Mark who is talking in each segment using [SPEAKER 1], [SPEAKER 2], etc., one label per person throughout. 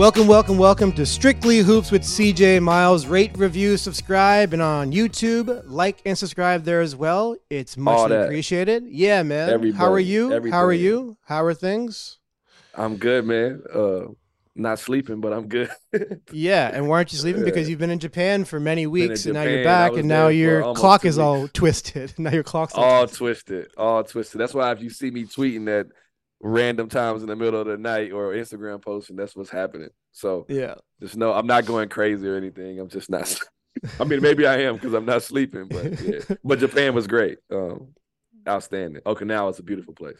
[SPEAKER 1] Welcome, welcome, welcome to Strictly Hoops with CJ Miles. Rate, review, subscribe, and on YouTube, like and subscribe there as well. It's much appreciated. Yeah, man. How are
[SPEAKER 2] Everybody,
[SPEAKER 1] you? How are you? How are things?
[SPEAKER 2] I'm good, man. Uh, not sleeping, but I'm good.
[SPEAKER 1] Yeah, and why aren't you sleeping? Because you've been in Japan for many weeks, and now you're back, and now your clock is all
[SPEAKER 2] weeks. Oh,
[SPEAKER 1] twisted. now your clock's all
[SPEAKER 2] all
[SPEAKER 1] twisted.
[SPEAKER 2] twisted, all twisted. That's why if you see me tweeting at random times in the middle of the night or Instagram posting, that's what's happening. So
[SPEAKER 1] Yeah.
[SPEAKER 2] just know I'm not going crazy or anything. I'm just not. I mean, maybe I am because I'm not sleeping, but yeah. But Japan was great. Um, outstanding. Okinawa is a beautiful place.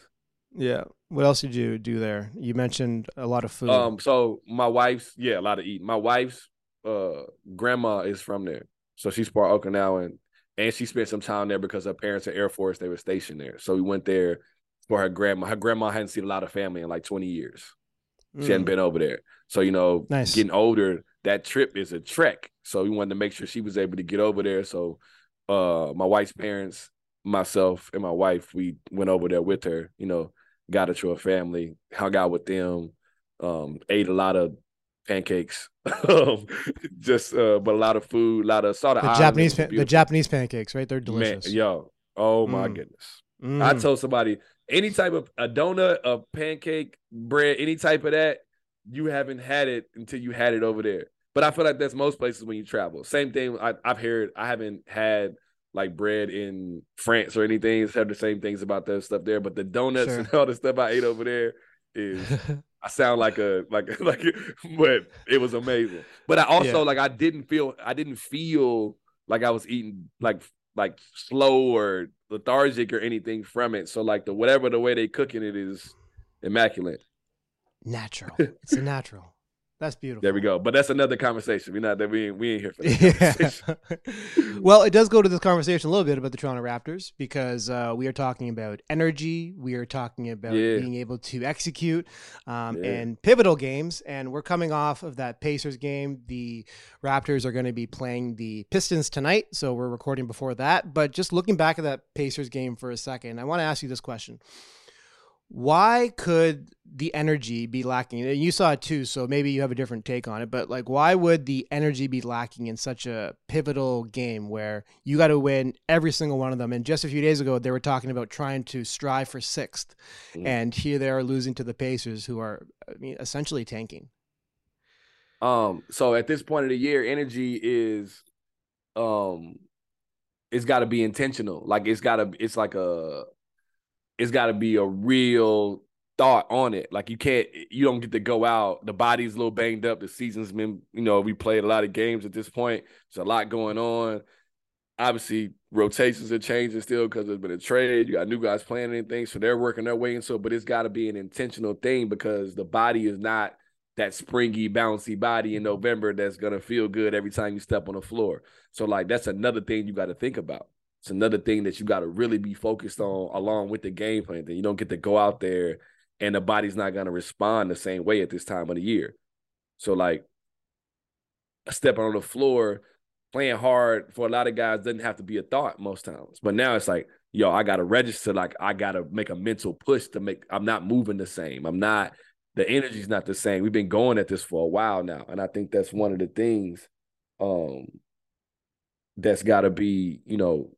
[SPEAKER 1] Yeah. What else did you do there? You mentioned a lot of food.
[SPEAKER 2] Um, so my wife's yeah, a lot of eating. My wife's uh grandma is from there, so she's part Okinawan, and she spent some time there because her parents are Air Force. They were stationed there, so we went there for her grandma. Her grandma hadn't seen a lot of family in like twenty years. She hadn't
[SPEAKER 1] Mm.
[SPEAKER 2] been over there, so you know,
[SPEAKER 1] Nice.
[SPEAKER 2] getting older, that trip is a trek. So we wanted to make sure she was able to get over there. So, uh, my wife's parents, myself, and my wife, we went over there with her. You know, got her to her family, hung out with them, um, ate a lot of pancakes, just uh, but a lot of food, a lot of saw the,
[SPEAKER 1] the Japanese pan- the. Japanese pancakes, right? They're
[SPEAKER 2] Man,
[SPEAKER 1] delicious.
[SPEAKER 2] yo, oh my
[SPEAKER 1] Mm.
[SPEAKER 2] goodness. I
[SPEAKER 1] Mm.
[SPEAKER 2] told somebody any type of a donut, a pancake, bread, any type of that, you haven't had it until you had it over there. But I feel like that's most places when you travel. Same thing. I, I've heard. I haven't had like bread in France or anything. Have the same things about that stuff there. But the donuts
[SPEAKER 1] Sure.
[SPEAKER 2] and all the stuff I ate over there is I sound like a like like but it was amazing. But I also
[SPEAKER 1] Yeah.
[SPEAKER 2] like I didn't feel I didn't feel like I was eating like like slow or lethargic or anything from it. So like the whatever the way they cooking it is immaculate.
[SPEAKER 1] natural. It's a natural. That's beautiful.
[SPEAKER 2] There we go. But that's another conversation. We're not that we ain't we ain't here for that.
[SPEAKER 1] Yeah. well, it does go to this conversation a little bit about the Toronto Raptors because uh, we are talking about energy. We are talking about
[SPEAKER 2] Yeah.
[SPEAKER 1] being able to execute um,
[SPEAKER 2] Yeah.
[SPEAKER 1] and pivotal games. And we're coming off of that Pacers game. The Raptors are going to be playing the Pistons tonight. So we're recording before that. But just looking back at that Pacers game for a second, I want to ask you this question. Why could the energy be lacking? And You saw it too, so maybe you have a different take on it. But like, why would the energy be lacking in such a pivotal game where you got to win every single one of them? And just a few days ago, they were talking about trying to strive for sixth,
[SPEAKER 2] Mm.
[SPEAKER 1] and here they are losing to the Pacers, who are, I mean, essentially tanking.
[SPEAKER 2] Um, so at this point of the year, energy is um it's gotta be intentional. Like it's gotta it's like a it's gotta be a real thought on it. Like you can't you don't get to go out. The body's a little banged up. The season's been, you know, we played a lot of games at this point. There's a lot going on. Obviously, rotations are changing still because there's been a trade. You got new guys playing and things, so they're working their way into it. But it's got to be an intentional thing because the body is not that springy, bouncy body in mm-hmm. November that's gonna feel good every time you step on the floor. So like that's another thing you got to think about. It's another thing that you got to really be focused on along with the game plan. That you don't get to go out there and the body's not gonna respond the same way at this time of the year. So like stepping on the floor, playing hard for a lot of guys doesn't have to be a thought most times. But now it's like, yo, I gotta register, like I gotta make a mental push to make I'm not moving the same. I'm not the energy's not the same. We've been going at this for a while now. And I think that's one of the things um that's gotta be, you know,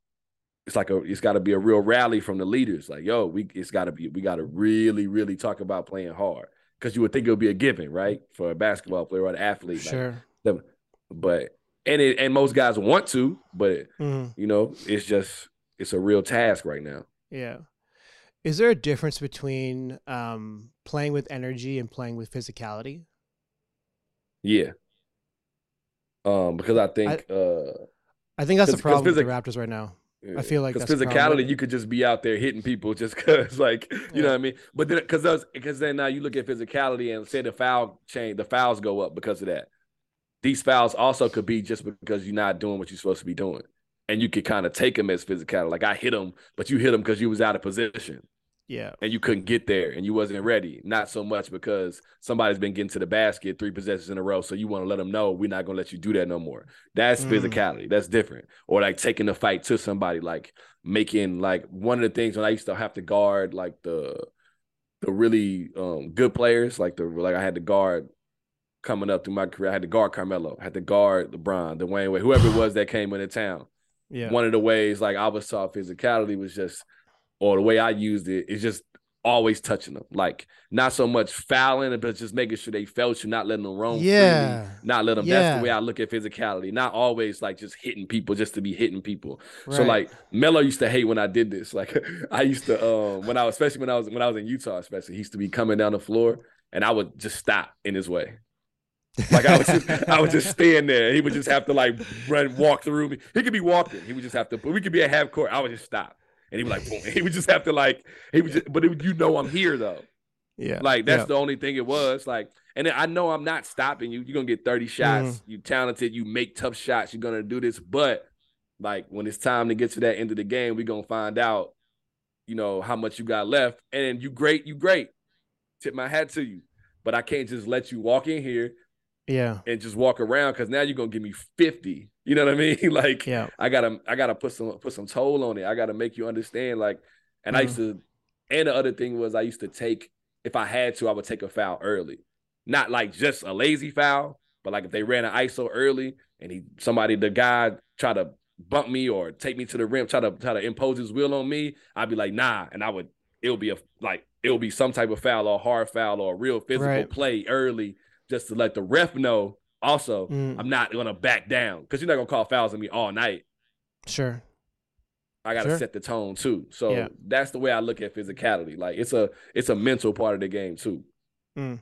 [SPEAKER 2] it's like a it's gotta be a real rally from the leaders. Like, yo, we it's gotta be, we gotta really, really talk about playing hard. Cause you would think it would be a given, right? For a basketball player or an athlete.
[SPEAKER 1] Sure.
[SPEAKER 2] the- but and it and most guys want to, but
[SPEAKER 1] Mhm.
[SPEAKER 2] you know, it's just it's a real task right now.
[SPEAKER 1] Yeah. Is there a difference between um, playing with energy and playing with physicality?
[SPEAKER 2] Yeah. Um, because I think
[SPEAKER 1] I,
[SPEAKER 2] uh
[SPEAKER 1] I think that's the problem with the Raptors right now. I feel like
[SPEAKER 2] because physicality, you could just be out there hitting people just because, like, you yeah. know what I mean. But then, because those, because then now you look at physicality and say the foul chain, the fouls go up because of that. These fouls also could be just because you're not doing what you're supposed to be doing, and you could kind of take them as physicality. Like I hit him, but you hit him because you was out of position.
[SPEAKER 1] Yeah.
[SPEAKER 2] And you couldn't get there and you wasn't ready. Not so much because somebody's been getting to the basket three possessions in a row. So you want to let them know we're not going to let you do that no more. That's mm. physicality. That's different. Or like taking the fight to somebody, like making like one of the things when I used to have to guard like the the really um, good players, like the like I had to guard coming up through my career. I had to guard Carmelo, I had to guard LeBron, Dwyane Wade, whoever it was that came into town.
[SPEAKER 1] Yeah.
[SPEAKER 2] One of the ways like I was taught physicality was just or the way I used it is just always touching them. Like not so much fouling, but just making sure they felt you, not letting them roam
[SPEAKER 1] yeah.
[SPEAKER 2] freely, not let them. Yeah. That's the way I look at physicality. Not always like just hitting people just to be hitting people. Right. So like Melo used to hate when I did this. Like I used to um when I was especially when I was when I was in Utah, especially he used to be coming down the floor and I would just stop in his way. Like I was just I would just stand there. He would just have to like run walk through me. He could be walking. He would just have to but we could be at half court. I would just stop and he would like, boom. He would just have to like, he would just, but it, you know, I'm here though.
[SPEAKER 1] Yeah.
[SPEAKER 2] Like that's
[SPEAKER 1] yeah.
[SPEAKER 2] the only thing it was. Like, and I know I'm not stopping you. You're gonna get 30 shots. Mm. You talented. You make tough shots. You're gonna do this. But like when it's time to get to that end of the game, we're gonna find out, you know, how much you got left. And you great, you great. Tip my hat to you. But I can't just let you walk in here
[SPEAKER 1] yeah
[SPEAKER 2] and just walk around because now you're gonna give me 50 you know what i mean like
[SPEAKER 1] yeah
[SPEAKER 2] i gotta i gotta put some put some toll on it i gotta make you understand like and mm. i used mm-hmm. to and the other thing was i used to take if i had to i would take a foul early not like just a lazy foul but like if they ran an iso early and he somebody the guy try to bump me or take me to the rim try to try to impose his will on me i'd be like nah and i would it'll be a like it'll be some type of foul or hard foul or a real physical right. play early just to let the ref know also mm. I'm not gonna back down because you're not gonna call fouls on me all night.
[SPEAKER 1] Sure.
[SPEAKER 2] I gotta
[SPEAKER 1] sure.
[SPEAKER 2] set the tone too. So
[SPEAKER 1] yeah.
[SPEAKER 2] that's the way I look at physicality. Like it's a it's a mental part of the game too.
[SPEAKER 1] Mm.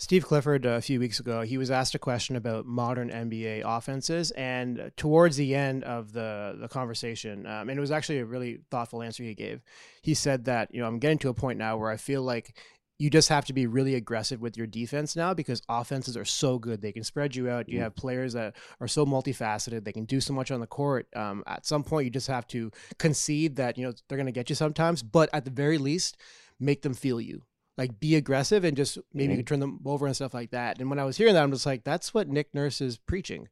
[SPEAKER 1] Steve Clifford uh, a few weeks ago, he was asked a question about modern NBA offenses, and towards the end of the the conversation, um, and it was actually a really thoughtful answer he gave. He said that you know I'm getting to a point now where I feel like you just have to be really aggressive with your defense now because offenses are so good. They can spread you out. You mm. have players that are so multifaceted. They can do so much on the court. Um, at some point, you just have to concede that you know they're going to get you sometimes, but at the very least, make them feel you. Like be aggressive and just maybe mm-hmm. turn them over and stuff like that. And when I was hearing that, I'm just like, that's what Nick Nurse is preaching.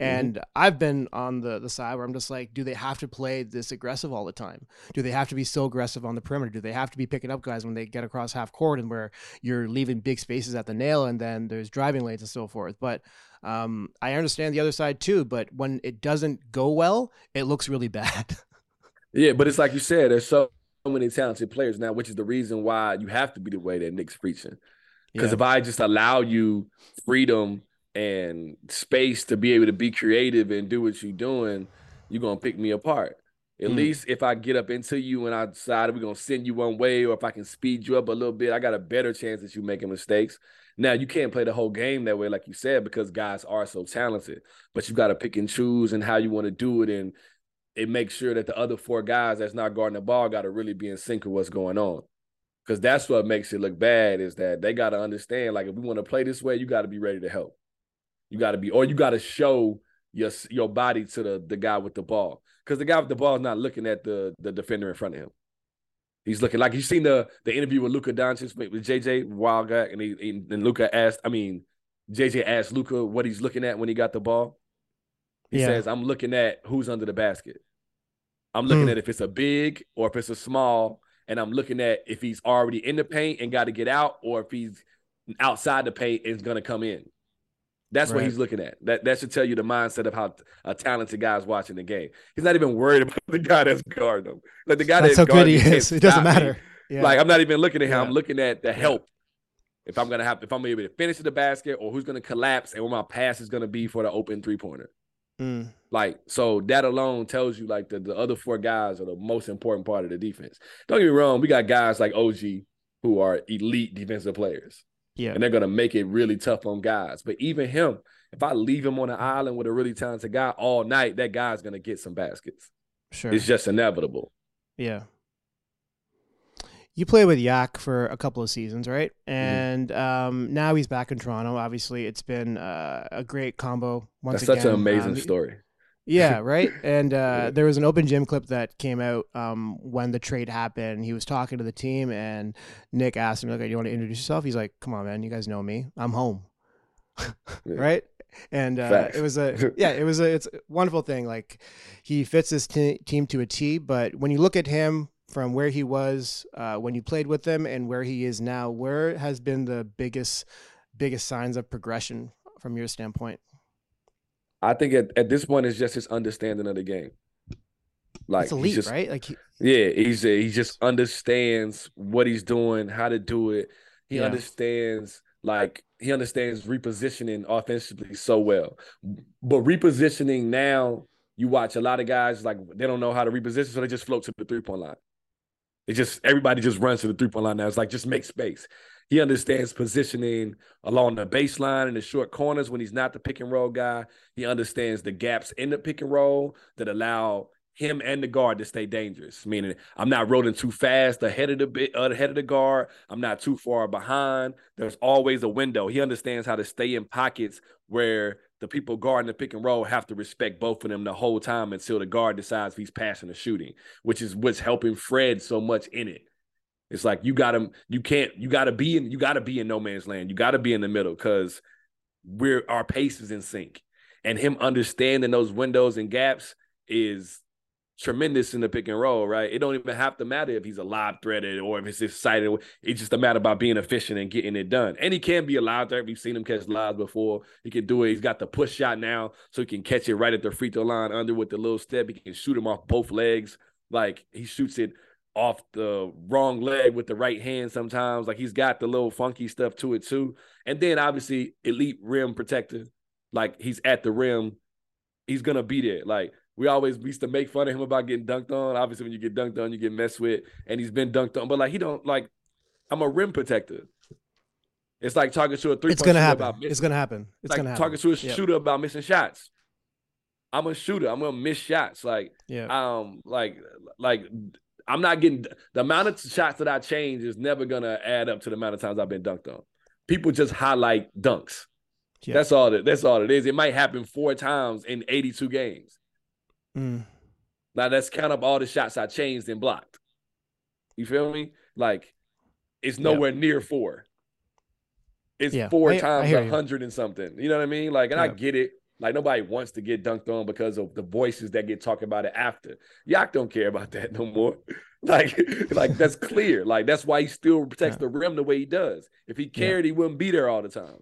[SPEAKER 1] Mm-hmm. And mm-hmm. I've been on the, the side where I'm just like, do they have to play this aggressive all the time? Do they have to be so aggressive on the perimeter? Do they have to be picking up guys when they get across half court and where you're leaving big spaces at the nail and then there's driving lanes and so forth? But um, I understand the other side too. But when it doesn't go well, it looks really bad.
[SPEAKER 2] yeah, but it's like you said, there's so many talented players now, which is the reason why you have to be the way that Nick's preaching. Because yeah. if I just allow you freedom and space to be able to be creative and do what you're doing, you're gonna pick me apart. At mm. least if I get up into you and I decide we're gonna send you one way, or if I can speed you up a little bit, I got a better chance that you making mistakes. Now you can't play the whole game that way, like you said, because guys are so talented. But you got to pick and choose and how you want to do it, and it makes sure that the other four guys that's not guarding the ball got to really be in sync with what's going on. Because that's what makes it look bad is that they got to understand, like if we want to play this way, you got to be ready to help. You got to be, or you got to show your your body to the the guy with the ball, because the guy with the ball is not looking at the the defender in front of him. He's looking like you seen the the interview with Luka Doncic with JJ Wild guy, and he and Luka asked, I mean, JJ asked Luka what he's looking at when he got the ball. He yeah. says, "I'm looking at who's under the basket. I'm looking mm. at if it's a big or if it's a small, and I'm looking at if he's already in the paint and got to get out, or if he's outside the paint and is going to come in." That's right. what he's looking at. That that should tell you the mindset of how a talented guy is watching the game. He's not even worried about the guy that's guarding him. Like the guy that's,
[SPEAKER 1] that's how good he is. It doesn't matter.
[SPEAKER 2] Yeah. Like I'm not even looking at him. Yeah. I'm looking at the help. If I'm gonna have, if I'm able to finish the basket, or who's gonna collapse, and where my pass is gonna be for the open three pointer.
[SPEAKER 1] Mm.
[SPEAKER 2] Like so, that alone tells you like the, the other four guys are the most important part of the defense. Don't get me wrong, we got guys like OG who are elite defensive players.
[SPEAKER 1] Yeah.
[SPEAKER 2] And they're gonna make it really tough on guys. But even him, if I leave him on an island with a really talented guy all night, that guy's gonna get some baskets.
[SPEAKER 1] Sure.
[SPEAKER 2] It's just inevitable.
[SPEAKER 1] Yeah. You played with Yak for a couple of seasons, right?
[SPEAKER 2] Mm-hmm.
[SPEAKER 1] And um, now he's back in Toronto. Obviously, it's been uh, a great combo. Once
[SPEAKER 2] That's
[SPEAKER 1] again,
[SPEAKER 2] such an amazing
[SPEAKER 1] Um,
[SPEAKER 2] story.
[SPEAKER 1] Yeah, right. And uh, there was an open gym clip that came out um, when the trade happened. He was talking to the team, and Nick asked him, "Like, do you want to introduce yourself?" He's like, "Come on, man. You guys know me. I'm home." right. And uh, it was a yeah, it was a it's a wonderful thing. Like he fits his t- team to a T. But when you look at him from where he was uh, when you played with him and where he is now, where has been the biggest biggest signs of progression from your standpoint?
[SPEAKER 2] I think at, at this point it's just his understanding of the game. Like
[SPEAKER 1] it's
[SPEAKER 2] he's
[SPEAKER 1] elite,
[SPEAKER 2] just,
[SPEAKER 1] right? Like he,
[SPEAKER 2] Yeah, he's he just understands what he's doing, how to do it. He
[SPEAKER 1] Yeah.
[SPEAKER 2] understands like he understands repositioning offensively so well. But repositioning now, you watch a lot of guys like they don't know how to reposition, so they just float to the three point line. It just everybody just runs to the three point line now. It's like just make space. He understands positioning along the baseline and the short corners when he's not the pick and roll guy. He understands the gaps in the pick and roll that allow him and the guard to stay dangerous. Meaning, I'm not rolling too fast ahead of the bit ahead of the guard. I'm not too far behind. There's always a window. He understands how to stay in pockets where the people guarding the pick and roll have to respect both of them the whole time until the guard decides if he's passing or shooting, which is what's helping Fred so much in it. It's like you got to you can't you got to be in you got to be in no man's land. You got to be in the middle because we're our pace is in sync, and him understanding those windows and gaps is tremendous in the pick and roll. Right? It don't even have to matter if he's a live threaded or if it's excited. It's just a matter about being efficient and getting it done. And he can be a live threat. We've seen him catch lives before. He can do it. He's got the push shot now, so he can catch it right at the free throw line under with the little step. He can shoot him off both legs. Like he shoots it off the wrong leg with the right hand sometimes. Like he's got the little funky stuff to it too. And then obviously elite rim protector. Like he's at the rim. He's gonna be there. Like we always used to make fun of him about getting dunked on. Obviously, when you get dunked on, you get messed with. And he's been dunked on. But like he don't like I'm a rim protector. It's like talking to a three.
[SPEAKER 1] it's gonna happen. It's gonna happen. It's
[SPEAKER 2] like
[SPEAKER 1] gonna happen.
[SPEAKER 2] talking to a
[SPEAKER 1] Yep.
[SPEAKER 2] shooter about missing shots. I'm a shooter. I'm gonna miss shots. Like
[SPEAKER 1] Yeah.
[SPEAKER 2] um, like like I'm not getting the amount of shots that I change is never gonna add up to the amount of times I've been dunked on. People just highlight dunks.
[SPEAKER 1] Yeah.
[SPEAKER 2] That's all that that's all it is. It might happen four times in 82 games.
[SPEAKER 1] Mm.
[SPEAKER 2] Now let's count up all the shots I changed and blocked. You feel me? Like it's nowhere near four. It's
[SPEAKER 1] Yeah,
[SPEAKER 2] four
[SPEAKER 1] I
[SPEAKER 2] times a hundred and something. You know what I mean? Like, and I get it. Like nobody wants to get dunked on because of the voices that get talking about it after. Yak don't care about that no more. Like, like that's clear. Like that's why he still protects
[SPEAKER 1] Yeah.
[SPEAKER 2] the rim the way he does. If he
[SPEAKER 1] Yeah.
[SPEAKER 2] cared, he wouldn't be there all the time.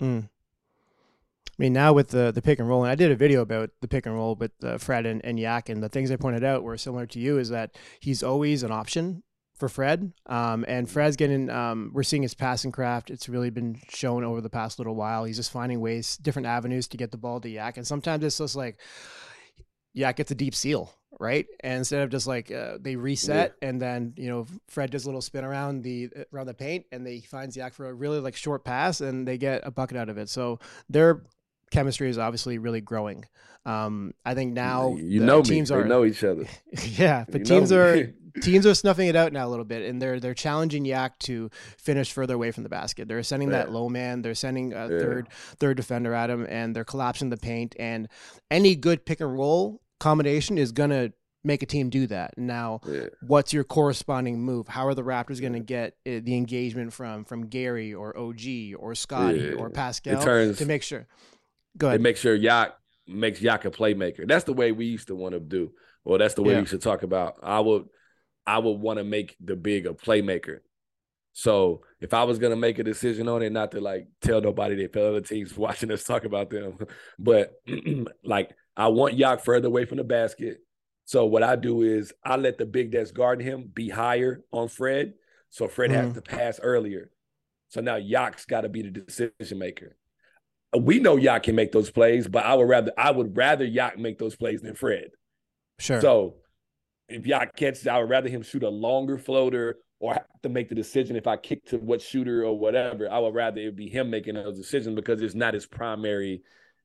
[SPEAKER 1] Mm. I mean, now with the the pick and roll, and I did a video about the pick and roll with uh, Fred and, and Yak, and the things I pointed out were similar to you. Is that he's always an option for Fred, um, and Fred's getting. Um, we're seeing his passing craft. It's really been shown over the past little while. He's just finding ways, different avenues to get the ball to Yak, and sometimes it's just like Yak gets a deep seal, right? And instead of just like uh, they reset and then you know Fred does a little spin around the around the paint and they finds Yak for a really like short pass and they get a bucket out of it. So their chemistry is obviously really growing. Um, I think now
[SPEAKER 2] you know me.
[SPEAKER 1] teams
[SPEAKER 2] They
[SPEAKER 1] are
[SPEAKER 2] know each other.
[SPEAKER 1] yeah, but
[SPEAKER 2] You
[SPEAKER 1] teams are teams are snuffing it out now a little bit, and they're they're challenging Yak to finish further away from the basket. They're sending that low man. They're sending a
[SPEAKER 2] Yeah.
[SPEAKER 1] third third defender at him, and they're collapsing the paint. And any good pick and roll combination is gonna make a team do that. Now,
[SPEAKER 2] Yeah.
[SPEAKER 1] what's your corresponding move? How are the Raptors going to get uh, the engagement from from Gary or OG or Scottie
[SPEAKER 2] Yeah.
[SPEAKER 1] or Pascal
[SPEAKER 2] turns-
[SPEAKER 1] to make sure? Go
[SPEAKER 2] It
[SPEAKER 1] ahead.
[SPEAKER 2] makes sure Yak makes Yak a playmaker. That's the way we used to want to do. Or that's the way
[SPEAKER 1] Yeah.
[SPEAKER 2] we should talk about. I would I would want to make the big a playmaker. So if I was gonna make a decision on it, not to like tell nobody that fell other teams watching us talk about them, but like I want Yak further away from the basket. So what I do is I let the big that's guarding him be higher on Fred. So Fred has
[SPEAKER 1] Mhm.
[SPEAKER 2] to pass earlier. So now Yak's got to be the decision maker. We know Yak can make those plays, but I would rather I would rather Yak make those plays than Fred.
[SPEAKER 1] sure.
[SPEAKER 2] So if Yak catches, I would rather him shoot a longer floater or have to make the decision if I kick to what shooter or whatever. I would rather it be him making those decisions because it's not his primary.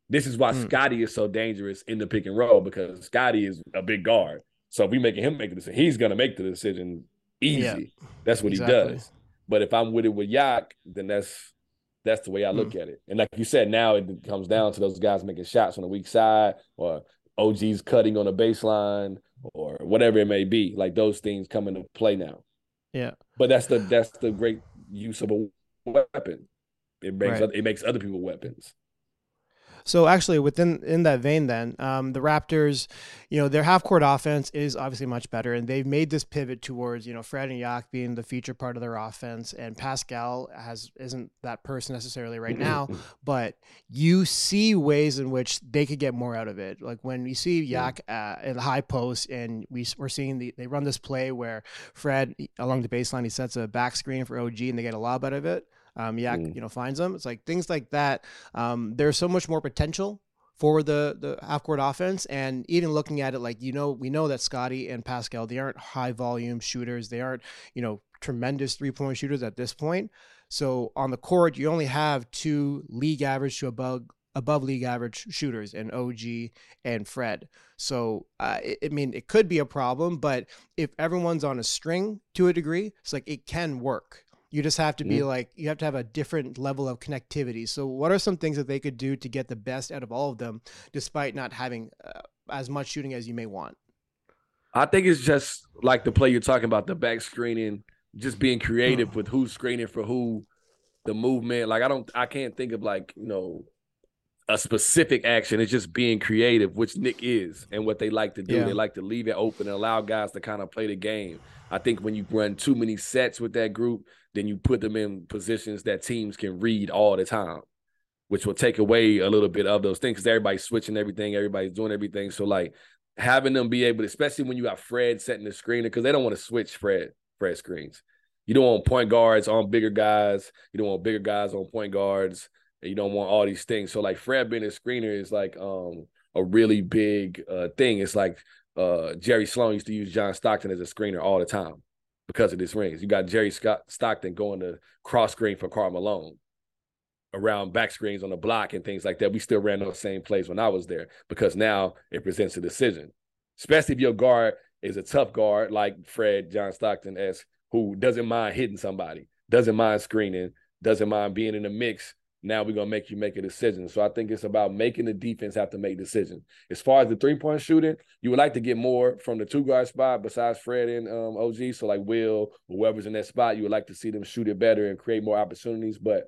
[SPEAKER 2] This is why mm. Scottie is so dangerous in the pick and roll because Scottie is a big guard. So if we making him make a decision, he's gonna make the decision easy. Yeah, that's what exactly. he does. But if I'm with it with Yak, then that's that's the way I look mm. at it. And like you said, now it comes down to those guys making shots on the weak side or OG's cutting on a baseline or whatever it may be. Like those things come into play now.
[SPEAKER 1] Yeah.
[SPEAKER 2] But that's the that's the great use of a weapon. It makes right. it makes other people weapons.
[SPEAKER 1] So actually, within in that vein, then um, the Raptors, you know, their half court offense is obviously much better, and they've made this pivot towards you know Fred and Yak being the feature part of their offense, and Pascal has isn't that person necessarily right now, but you see ways in which they could get more out of it. Like when you see Yak uh, in the high post, and we we're seeing the they run this play where Fred along the baseline he sets a back screen for OG, and they get a lob out of it um, Yak, mm. you know, finds them. It's like things like that. Um, there's so much more potential for the the half court offense, and even looking at it, like you know, we know that Scottie and Pascal they aren't high volume shooters. They aren't you know tremendous three point shooters at this point. So on the court, you only have two league average to above above league average shooters and OG and Fred. So, uh, it, I mean, it could be a problem, but if everyone's on a string to a degree, it's like it can work. You just have to be mm-hmm. like you have to have a different level of connectivity. So, what are some things that they could do to get the best out of all of them, despite not having uh, as much shooting as you may want?
[SPEAKER 2] I think it's just like the play you're talking about, the back screening, just being creative mm. with who's screening for who, the movement. Like I don't, I can't think of like you know a specific action. It's just being creative, which Nick is, and what they like to do. Yeah. They like to leave it open and allow guys to kind of play the game. I think when you run too many sets with that group, then you put them in positions that teams can read all the time, which will take away a little bit of those things because everybody's switching everything, everybody's doing everything. So like having them be able, to, especially when you got Fred setting the screener, because they don't want to switch Fred Fred screens. You don't want point guards on bigger guys. You don't want bigger guys on point guards. And you don't want all these things. So like Fred being a screener is like um a really big uh thing. It's like uh Jerry Sloan used to use John Stockton as a screener all the time because of this rings. You got Jerry Scott Stockton going to cross screen for Karl Malone around back screens on the block and things like that. We still ran those same plays when I was there because now it presents a decision. Especially if your guard is a tough guard like Fred John Stockton as who doesn't mind hitting somebody, doesn't mind screening, doesn't mind being in the mix now we're gonna make you make a decision. So I think it's about making the defense have to make decisions. As far as the three point shooting, you would like to get more from the two guard spot besides Fred and um, OG. So like Will, whoever's in that spot, you would like to see them shoot it better and create more opportunities. But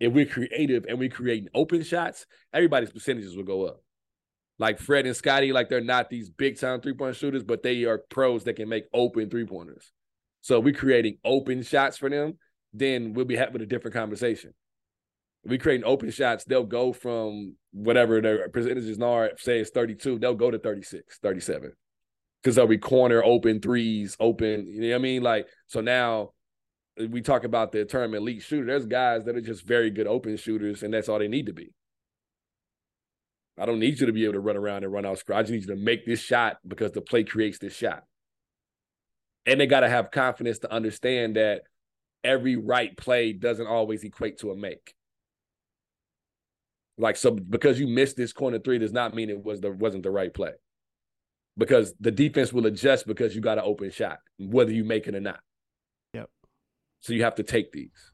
[SPEAKER 2] if we're creative and we create open shots, everybody's percentages will go up. Like Fred and Scottie, like they're not these big time three point shooters, but they are pros that can make open three pointers. So we're creating open shots for them, then we'll be having a different conversation we creating open shots, they'll go from whatever their percentages are, say it's 32, they'll go to 36, 37. Because they'll be corner open threes, open, you know what I mean? Like, so now uh, we talk about the term elite shooter. There's guys that are just very good open shooters, and that's all they need to be. I don't need you to be able to run around and run out screen. I just need you to make this shot because the play creates this shot. And they got to have confidence to understand that every right play doesn't always equate to a make. Like so, because you missed this corner three does not mean it was the wasn't the right play. Because the defense will adjust because you got an open shot, whether you make it or not.
[SPEAKER 1] Yep.
[SPEAKER 2] So you have to take these.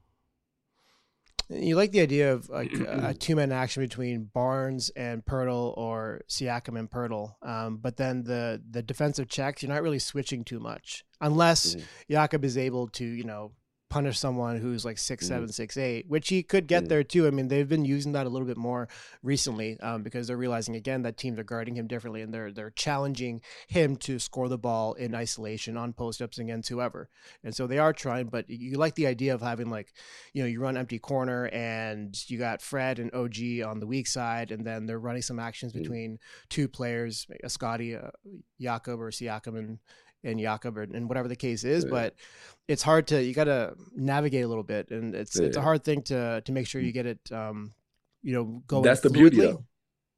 [SPEAKER 1] You like the idea of like a two man action between Barnes and Poeltl or Siakam and Poeltl, um, but then the the defensive checks you're not really switching too much unless mm-hmm. Jakob is able to you know punish someone who's like six mm-hmm. seven six eight which he could get there too i mean they've been using that a little bit more recently um, because they're realizing again that teams are guarding him differently and they're they're challenging him to score the ball in isolation on post ups against whoever and so they are trying but you like the idea of having like you know you run empty corner and you got fred and og on the weak side and then they're running some actions mm-hmm. between two players a scottie uh, jakob or siakam and and Jakob or, and whatever the case is. Yeah. But it's hard to you got to navigate a little bit, and it's yeah. it's a hard thing to to make sure you get it. Um, you know, going.
[SPEAKER 2] That's the beauty of.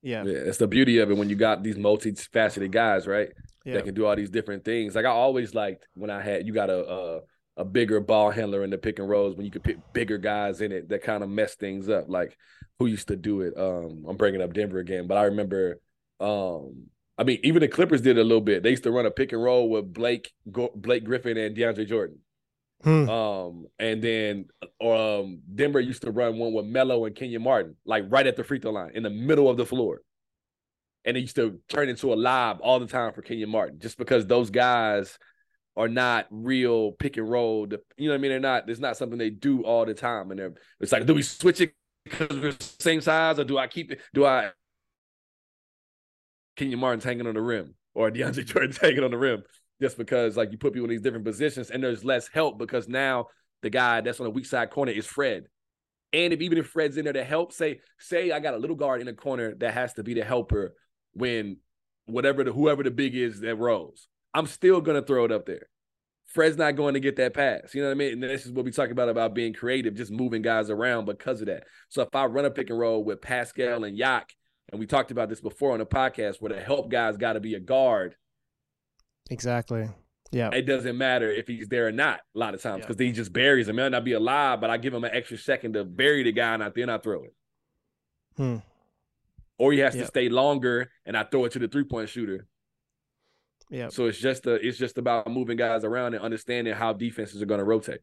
[SPEAKER 1] Yeah.
[SPEAKER 2] yeah, it's the beauty of it when you got these multifaceted guys, right? Yeah. That can do all these different things. Like I always liked when I had you got a, a a bigger ball handler in the pick and rolls when you could pick bigger guys in it that kind of mess things up. Like who used to do it? Um, I'm bringing up Denver again, but I remember. Um, I mean, even the Clippers did a little bit. They used to run a pick and roll with Blake Blake Griffin and DeAndre Jordan. Hmm. Um, and then um, Denver used to run one with Melo and Kenyon Martin, like right at the free throw line in the middle of the floor. And it used to turn into a lob all the time for Kenyon Martin, just because those guys are not real pick and roll. You know what I mean? They're not. It's not something they do all the time. And they're, it's like, do we switch it because we're the same size, or do I keep it? Do I? Kenyon Martin's hanging on the rim, or DeAndre Jordan's hanging on the rim just because like you put people in these different positions and there's less help because now the guy that's on the weak side corner is Fred. And if even if Fred's in there to help, say, say I got a little guard in the corner that has to be the helper when whatever the whoever the big is that rolls. I'm still gonna throw it up there. Fred's not going to get that pass. You know what I mean? And this is what we talk about about being creative, just moving guys around because of that. So if I run a pick and roll with Pascal and Yak, and we talked about this before on the podcast, where the help guy's got to be a guard
[SPEAKER 1] Exactly. Yeah.
[SPEAKER 2] It doesn't matter if he's there or not a lot of times because yeah. he just buries him. He might not be alive, but I give him an extra second to bury the guy and I, then I throw it. Hmm. Or he has yep. to stay longer and I throw it to the three point shooter. Yeah. So it's just a, it's just about moving guys around and understanding how defenses are going to rotate.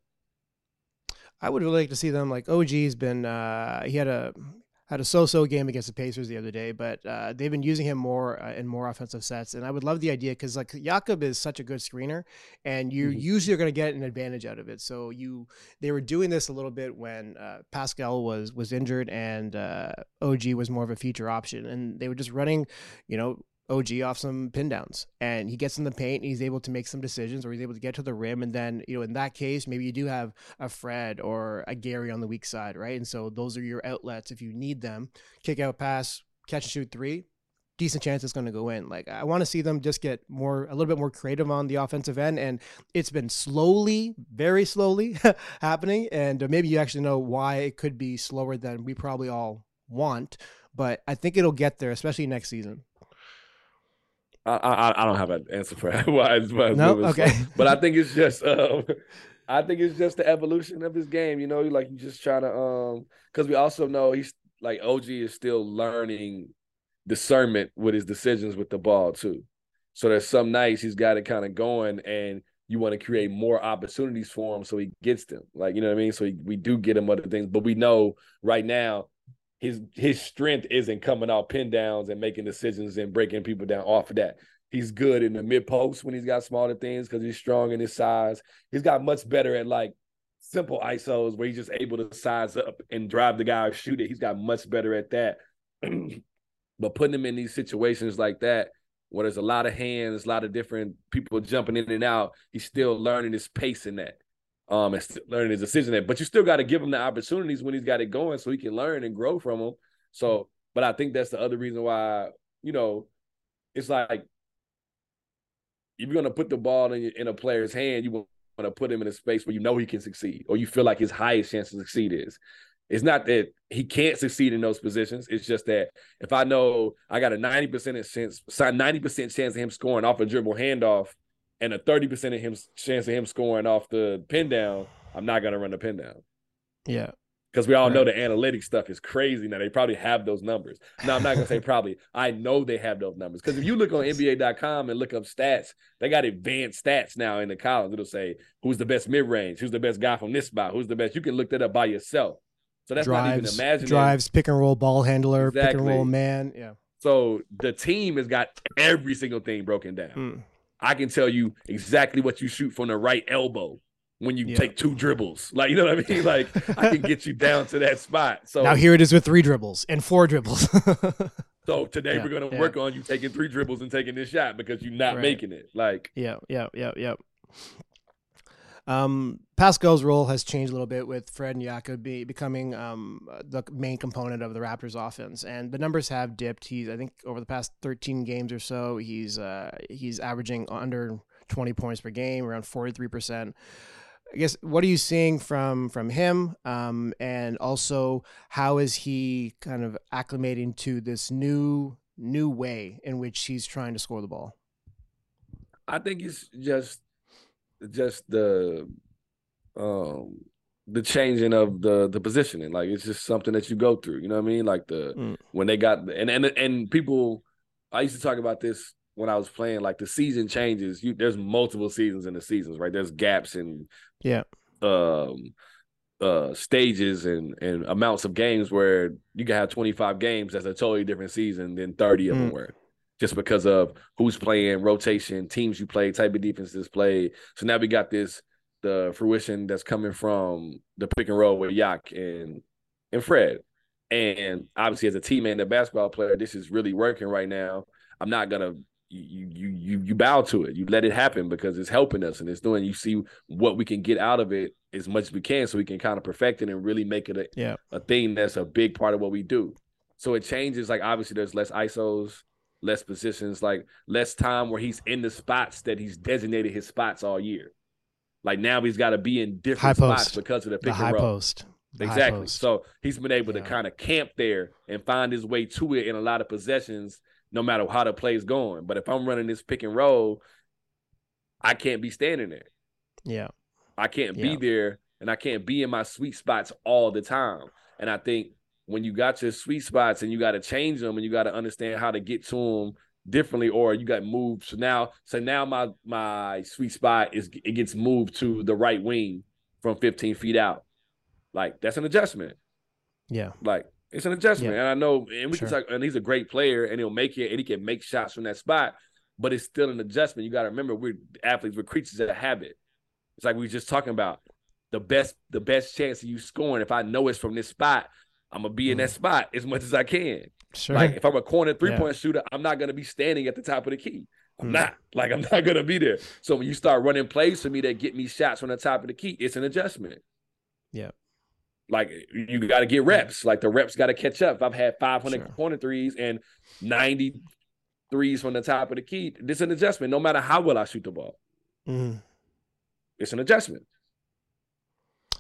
[SPEAKER 1] I would really like to see them like OG's been uh he had a had a so-so game against the Pacers the other day, but uh, they've been using him more uh, in more offensive sets, and I would love the idea because like Jakob is such a good screener, and you mm-hmm. usually are going to get an advantage out of it. So you they were doing this a little bit when uh, Pascal was was injured and uh, OG was more of a feature option, and they were just running, you know, OG off some pin downs and he gets in the paint and he's able to make some decisions or he's able to get to the rim. And then, you know, in that case, maybe you do have a Fred or a Gary on the weak side, right? And so those are your outlets if you need them. Kick out pass, catch and shoot three, decent chance it's going to go in. Like I want to see them just get more, a little bit more creative on the offensive end. And it's been slowly, very slowly happening. And uh, maybe you actually know why it could be slower than we probably all want. But I think it'll get there, especially next season.
[SPEAKER 2] I, I, I don't have an answer for why it's why
[SPEAKER 1] no? okay.
[SPEAKER 2] but I think it's just um, I think it's just the evolution of his game. You know, like you just trying to um because we also know he's like OG is still learning discernment with his decisions with the ball too. So there's some nights he's got it kind of going and you want to create more opportunities for him so he gets them. Like, you know what I mean? So he, we do get him other things, but we know right now his his strength isn't coming out pin downs and making decisions and breaking people down off of that. He's good in the mid post when he's got smaller things because he's strong in his size. He's got much better at like simple ISOs where he's just able to size up and drive the guy or shoot it. He's got much better at that. but putting him in these situations like that, where there's a lot of hands, a lot of different people jumping in and out, he's still learning his pace in that um, and learning his decision there. But you still got to give him the opportunities when he's got it going so he can learn and grow from them. So, but I think that's the other reason why, you know, it's like if you're gonna put the ball in, in a player's hand, you want to put him in a space where you know he can succeed, or you feel like his highest chance to succeed is. It's not that he can't succeed in those positions. It's just that if I know I got a 90% chance, 90% chance of him scoring off a dribble handoff and a 30% of him chance of him scoring off the pin down, I'm not gonna run the pin down.
[SPEAKER 1] Yeah.
[SPEAKER 2] Because we all right. know the analytics stuff is crazy now. They probably have those numbers. Now I'm not gonna say probably. I know they have those numbers. Because if you look on NBA.com and look up stats, they got advanced stats now in the columns. It'll say who's the best mid range, who's the best guy from this spot, who's the best. You can look that up by yourself. So that's drives, not even imagining.
[SPEAKER 1] Drives, pick and roll, ball handler, exactly. pick and roll man. Yeah.
[SPEAKER 2] So the team has got every single thing broken down. Mm. I can tell you exactly what you shoot from the right elbow when you yeah. take two dribbles. Like, you know what I mean? Like, I can get you down to that spot. So
[SPEAKER 1] now here it is with three dribbles and four dribbles.
[SPEAKER 2] so today yeah, we're going to yeah. work on you taking three dribbles and taking this shot because you're not right. making it. Like,
[SPEAKER 1] yeah, yeah, yeah, yeah. Um, Pascal's role has changed a little bit with Fred and Jakob be, becoming um, the main component of the Raptors offense, and the numbers have dipped. He's, I think, over the past 13 games or so, he's uh, he's averaging under 20 points per game, around 43 percent. I guess what are you seeing from from him, um, and also how is he kind of acclimating to this new new way in which he's trying to score the ball?
[SPEAKER 2] I think it's just just the um the changing of the the positioning. Like it's just something that you go through. You know what I mean? Like the mm. when they got and and and people. I used to talk about this when I was playing. Like the season changes. You there's multiple seasons in the seasons, right? There's gaps and
[SPEAKER 1] yeah.
[SPEAKER 2] Um uh stages and and amounts of games where you can have 25 games that's a totally different season than 30 of mm. them were just because of who's playing rotation teams you play type of defenses play so now we got this the fruition that's coming from the pick and roll with Yak and and Fred. And obviously, as a teammate and a basketball player, this is really working right now. I'm not gonna you you you you bow to it. You let it happen because it's helping us and it's doing. You see what we can get out of it as much as we can, so we can kind of perfect it and really make it a
[SPEAKER 1] yeah.
[SPEAKER 2] a thing that's a big part of what we do. So it changes. Like obviously, there's less isos, less positions, like less time where he's in the spots that he's designated his spots all year. Like now he's got to be in different spots because of the pick
[SPEAKER 1] the
[SPEAKER 2] and roll.
[SPEAKER 1] Post.
[SPEAKER 2] The exactly. Post. So he's been able yeah. to kind of camp there and find his way to it in a lot of possessions, no matter how the play's going. But if I'm running this pick and roll, I can't be standing there.
[SPEAKER 1] Yeah.
[SPEAKER 2] I can't yeah. be there and I can't be in my sweet spots all the time. And I think when you got your sweet spots and you got to change them and you got to understand how to get to them differently or you got moved so now so now my my sweet spot is it gets moved to the right wing from 15 feet out like that's an adjustment
[SPEAKER 1] yeah
[SPEAKER 2] like it's an adjustment yeah. and i know and we sure. can talk and he's a great player and he'll make it and he can make shots from that spot but it's still an adjustment you got to remember we're athletes we're creatures of habit it's like we were just talking about the best the best chance of you scoring if i know it's from this spot i'm gonna be mm. in that mm. spot as much as i can
[SPEAKER 1] Sure.
[SPEAKER 2] Like if I'm a corner three yeah. point shooter, I'm not gonna be standing at the top of the key. I'm mm. not. Like I'm not gonna be there. So when you start running plays for me that get me shots from the top of the key, it's an adjustment.
[SPEAKER 1] Yeah.
[SPEAKER 2] Like you got to get reps. Like the reps got to catch up. If I've had 500 sure. corner threes and 90 threes from the top of the key, this is an adjustment. No matter how well I shoot the ball,
[SPEAKER 1] mm.
[SPEAKER 2] it's an adjustment.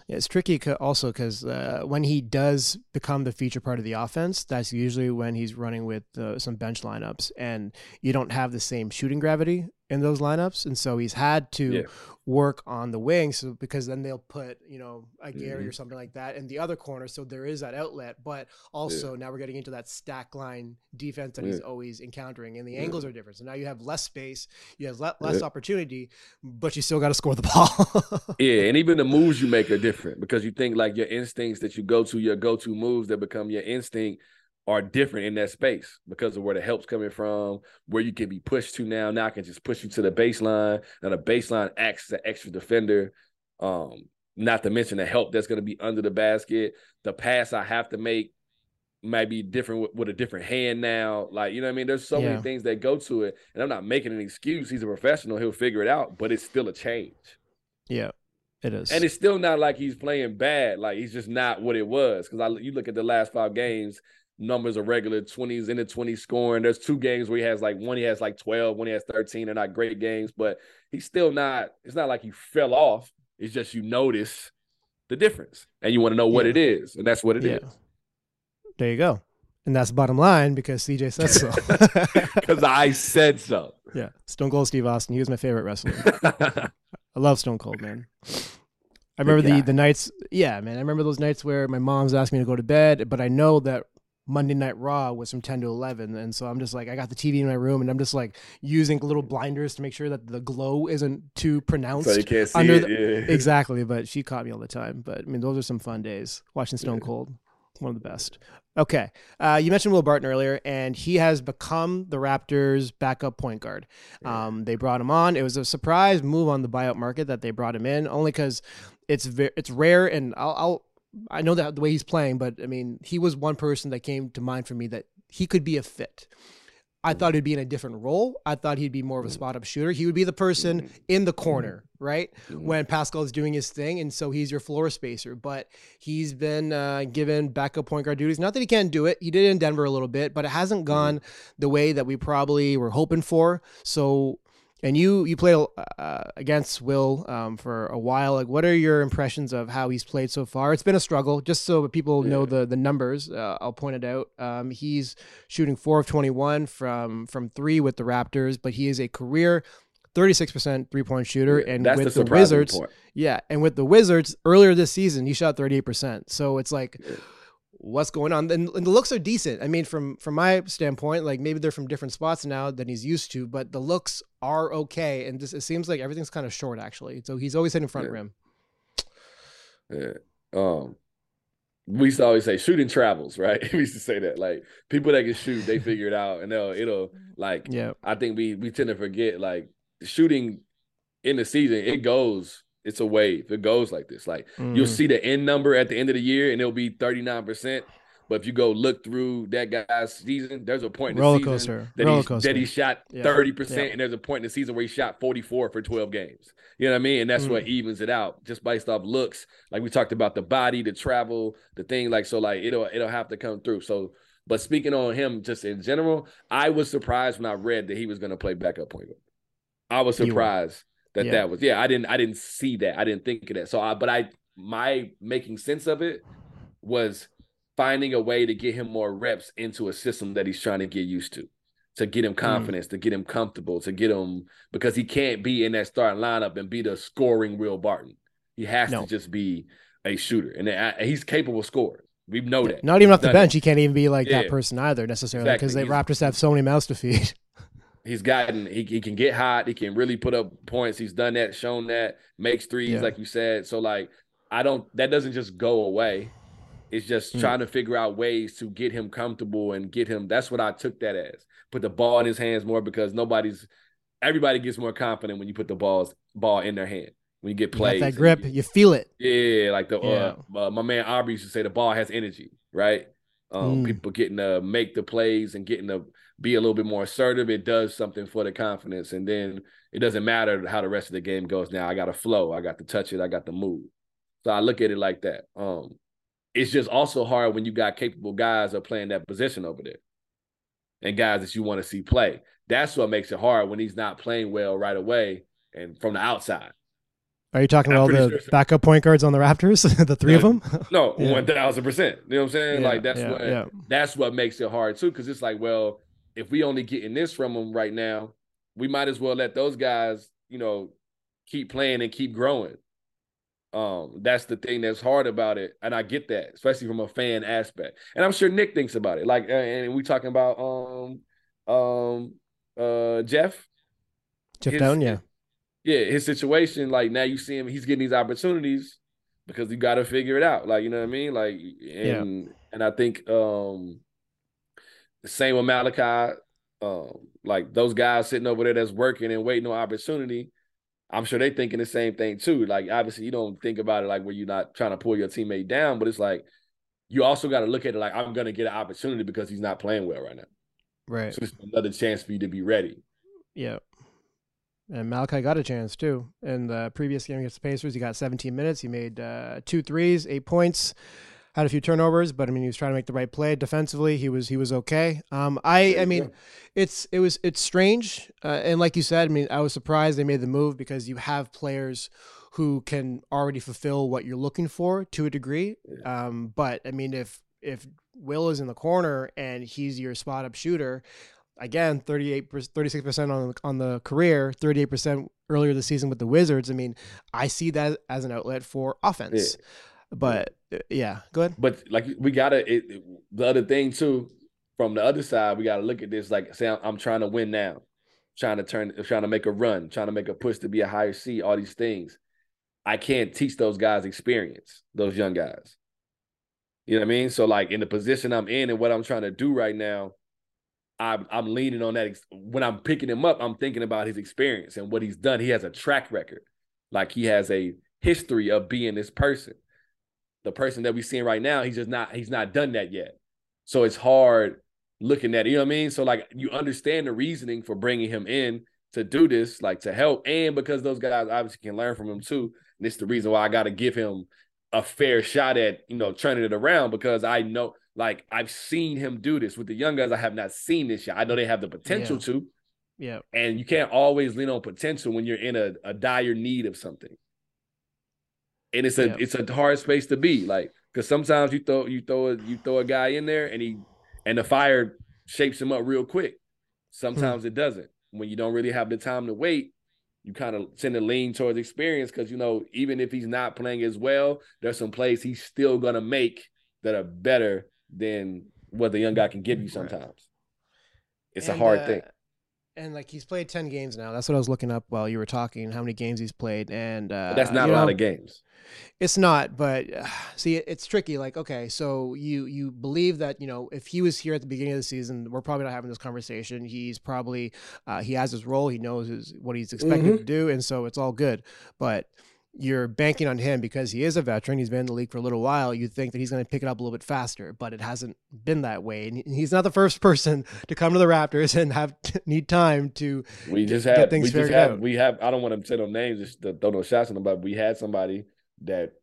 [SPEAKER 1] It's tricky also because uh, when he does become the feature part of the offense, that's usually when he's running with uh, some bench lineups, and you don't have the same shooting gravity in those lineups, and so he's had to yeah. work on the wings So because then they'll put you know a Gary mm-hmm. or something like that in the other corner, so there is that outlet. But also yeah. now we're getting into that stack line defense that yeah. he's always encountering, and the angles are different. So now you have less space, you have le- less opportunity, but you still got to score the ball.
[SPEAKER 2] yeah, and even the moves you make are different because you think like your instincts that you go to, your go to moves that become your instinct are different in that space because of where the help's coming from, where you can be pushed to now. Now I can just push you to the baseline. Now the baseline acts as an extra defender. Um, not to mention the help that's going to be under the basket. The pass I have to make might be different with, with a different hand now. Like, you know what I mean? There's so yeah. many things that go to it. And I'm not making an excuse. He's a professional. He'll figure it out, but it's still a change.
[SPEAKER 1] Yeah. It is.
[SPEAKER 2] And it's still not like he's playing bad. Like he's just not what it was. Because I you look at the last five games, numbers are regular 20s in the 20s scoring. There's two games where he has like one he has like 12, one he has 13. They're not great games, but he's still not, it's not like he fell off. It's just you notice the difference and you want to know what yeah. it is. And that's what it yeah. is.
[SPEAKER 1] There you go. And that's bottom line because CJ said so.
[SPEAKER 2] Because I said so.
[SPEAKER 1] Yeah. Stone Cold Steve Austin. He was my favorite wrestler. I love Stone Cold, man. I remember the the nights. Yeah, man. I remember those nights where my mom's asking me to go to bed, but I know that Monday Night Raw was from 10 to 11. And so I'm just like, I got the TV in my room and I'm just like using little blinders to make sure that the glow isn't too pronounced.
[SPEAKER 2] So you can't see it. The, yeah.
[SPEAKER 1] Exactly. But she caught me all the time. But I mean, those are some fun days watching Stone yeah. Cold. One of the best. Okay. Uh, you mentioned Will Barton earlier, and he has become the Raptors' backup point guard. Um, they brought him on. It was a surprise move on the buyout market that they brought him in, only because it's ve- it's rare, and I'll, I'll I know that the way he's playing, but I mean, he was one person that came to mind for me that he could be a fit. I mm. thought he'd be in a different role. I thought he'd be more of a mm. spot up shooter. He would be the person mm. in the corner, right? When Pascal is doing his thing. And so he's your floor spacer. But he's been uh, given backup point guard duties. Not that he can't do it. He did it in Denver a little bit, but it hasn't gone the way that we probably were hoping for. So and you you played uh, against Will um, for a while. Like, what are your impressions of how he's played so far? It's been a struggle. Just so people yeah. know the the numbers, uh, I'll point it out. Um, he's shooting four of twenty one from from three with the Raptors, but he is a career 36% three point shooter. And
[SPEAKER 2] that's
[SPEAKER 1] with
[SPEAKER 2] the
[SPEAKER 1] the, Wizards, yeah. And with the Wizards earlier this season, he shot 38%. So it's like,
[SPEAKER 2] Yeah.
[SPEAKER 1] What's going on? And, and the looks are decent. I mean, from from my standpoint, like maybe they're from different spots now than he's used to, but the looks are okay. And just, it seems like everything's kind of short actually. So he's always hitting front
[SPEAKER 2] Yeah.
[SPEAKER 1] rim.
[SPEAKER 2] Yeah. Um, we used to always say shooting travels, right? we used to say that. Like people that can shoot, they figure it out and they'll it'll like
[SPEAKER 1] Yeah.
[SPEAKER 2] I think we we tend to forget like shooting in the season, it goes, it's a wave. It goes like this. Like you'll
[SPEAKER 1] Mhm.
[SPEAKER 2] see the end number at the end of the year and it'll be 39%. But if you go look through that guy's season, there's a point in the
[SPEAKER 1] roller
[SPEAKER 2] season
[SPEAKER 1] coaster.
[SPEAKER 2] that,
[SPEAKER 1] roller
[SPEAKER 2] he's,
[SPEAKER 1] coaster.
[SPEAKER 2] that he shot
[SPEAKER 1] Yeah.
[SPEAKER 2] 30%,
[SPEAKER 1] Yeah.
[SPEAKER 2] and there's a point in the season where he shot 44 for 12 games. You know what I mean? And that's what
[SPEAKER 1] Mm.
[SPEAKER 2] evens it out just based off looks. Like we talked about the body, the travel, the thing. Like, so like it'll it'll have to come through. So, but speaking on him just in general, I was surprised when I read that he was gonna play backup point guard. I was surprised that
[SPEAKER 1] Yeah.
[SPEAKER 2] that was yeah, I didn't I didn't see that. I didn't think of that. So I but I my making sense of it was finding a way to get him more reps into a system that he's trying to get used to, to get him
[SPEAKER 1] Mm.
[SPEAKER 2] confidence, to get him comfortable, to get him because he can't be in that starting lineup and be the scoring Will Barton. He has
[SPEAKER 1] No.
[SPEAKER 2] to just be a shooter, and I- he's capable of scoring. We know that.
[SPEAKER 1] Not even off the
[SPEAKER 2] it.
[SPEAKER 1] bench. He can't even be like that person either necessarily
[SPEAKER 2] Exactly.
[SPEAKER 1] because the
[SPEAKER 2] He's-
[SPEAKER 1] Raptors have so many mouths to feed.
[SPEAKER 2] He's gotten he, he can get hot, he can really put up points. He's done that, shown that, makes threes,
[SPEAKER 1] Yeah.
[SPEAKER 2] like you said. So like I don't that doesn't just go away. It's just
[SPEAKER 1] Mm.
[SPEAKER 2] trying to figure out ways to get him comfortable and get him. That's what I took that as. Put the ball in his hands more because nobody's everybody gets more confident when you put the balls ball in their hand. When you get plays.
[SPEAKER 1] that grip.
[SPEAKER 2] you-
[SPEAKER 1] You feel it.
[SPEAKER 2] yeah, like the
[SPEAKER 1] Yeah.
[SPEAKER 2] uh, uh, my man Aubrey used to say the ball has energy, right? Um,
[SPEAKER 1] Mm.
[SPEAKER 2] people getting to make the plays and getting to be a little bit more assertive. It does something for the confidence, and then it doesn't matter how the rest of the game goes. Now I got to flow, I got to touch it, I got to move. So I look at it like that. Um, it's just also hard when you got capable guys are playing that position over there, and guys that you want to see play. That's what makes it hard when he's not playing well right away and from the outside.
[SPEAKER 1] Are you talking about all the
[SPEAKER 2] sure-
[SPEAKER 1] backup point guards on the Raptors? the three of them?
[SPEAKER 2] No, one thousand percent. You know what I'm saying?
[SPEAKER 1] Yeah,
[SPEAKER 2] like that's
[SPEAKER 1] yeah,
[SPEAKER 2] what
[SPEAKER 1] yeah.
[SPEAKER 2] that's what makes it hard too. Because it's like, well, if we only getting this from them right now, we might as well let those guys, you know, keep playing and keep growing. Um, that's the thing that's hard about it, and I get that, especially from a fan aspect. And I'm sure Nick thinks about it. Like, and we talking about um, um, uh, Jeff. His-
[SPEAKER 1] down, yeah.
[SPEAKER 2] yeah, his situation, like now you see him, he's getting these opportunities because you got to figure it out. Like, you know what I mean? Like, and and I think um same with Malachi, um, like those guys sitting over there that's working and waiting on opportunity. I'm sure they thinking the same thing too. Like, obviously, you don't think about it like where you're not trying to pull your teammate down, but it's like you also got to look at it like I'm gonna get an opportunity because he's not playing well right now.
[SPEAKER 1] Right.
[SPEAKER 2] So it's another chance for you to be ready.
[SPEAKER 1] Yeah. And Malachi got a chance too. In the previous game against the Pacers, he got 17 minutes. He made uh, two threes, eight points, had a few turnovers, but I mean, he was trying to make the right play defensively. He was he was okay. Um, I I mean, it's it was it's strange, uh, and like you said, I mean, I was surprised they made the move because you have players who can already fulfill what you're looking for to a degree. Um, but I mean, if if Will is in the corner and he's your spot up shooter, again 38 36% on on the career 38% earlier this season with the wizards i mean i see that as an outlet for offense but uh, yeah go ahead
[SPEAKER 2] But like we gotta it, it- the other thing too, from the other side, we gotta look at this like say I'm, I'm trying to win now, trying to turn, trying to make a run, trying to make a push to be a higher seed, all these things. I can't teach those guys experience, those young guys. You know what I mean? So like in the position I'm in and what I'm trying to do right now, I'm I'm leaning on that. When I'm picking him up, I'm thinking about his experience and what he's done. He has a track record, like he has a history of being this person the person that we're seeing right now, he's just not he's not done that yet. So it's hard looking at it, you know what I mean? So like you understand the reasoning for bringing him in to do this, like to help, and because those guys obviously can learn from him too. And it's the reason why I got to give him a fair shot at you know turning it around because I know like I've seen him do this with the young guys. I have not seen this yet. I know they have the potential
[SPEAKER 1] Yeah.
[SPEAKER 2] to,
[SPEAKER 1] yeah
[SPEAKER 2] and you can't always lean on potential when you're in a, a dire need of something. And it's a
[SPEAKER 1] Yeah.
[SPEAKER 2] it's a hard space to be like because sometimes you throw you throw a you throw a guy in there and he and the fire shapes him up real quick. Sometimes it doesn't when you don't really have the time to wait. you kind of tend to lean towards experience because you know even if he's not playing as well, there's some plays he's still gonna make that are better than what the young guy can give you sometimes. Right. It's and, a hard uh, thing.
[SPEAKER 1] And like he's played ten games now. That's what I was looking up while you were talking. How many games he's played? And uh,
[SPEAKER 2] that's not a know, lot of games.
[SPEAKER 1] It's not, but uh, see, it's tricky. Like, okay, so you you believe that you know if he was here at the beginning of the season, we're probably not having this conversation. He's probably uh, he has his role. He knows his, what he's expected mm-hmm. to do, and so it's all good. But you're banking on him because he is a veteran. He's been in the league for a little while. You think that he's going to pick it up a little bit faster, but it hasn't been that way. And he's not the first person to come to the Raptors and have need time to.
[SPEAKER 2] We just had things we just had, out. We have. I don't want to say no names, just to throw no shots on them, but we had somebody that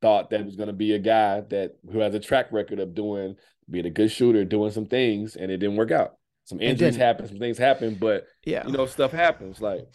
[SPEAKER 2] thought that was going to be a guy that who has a track record of doing being a good shooter, doing some things, and it didn't work out. Some injuries happen, some things happen, but yeah, you know, stuff happens. Like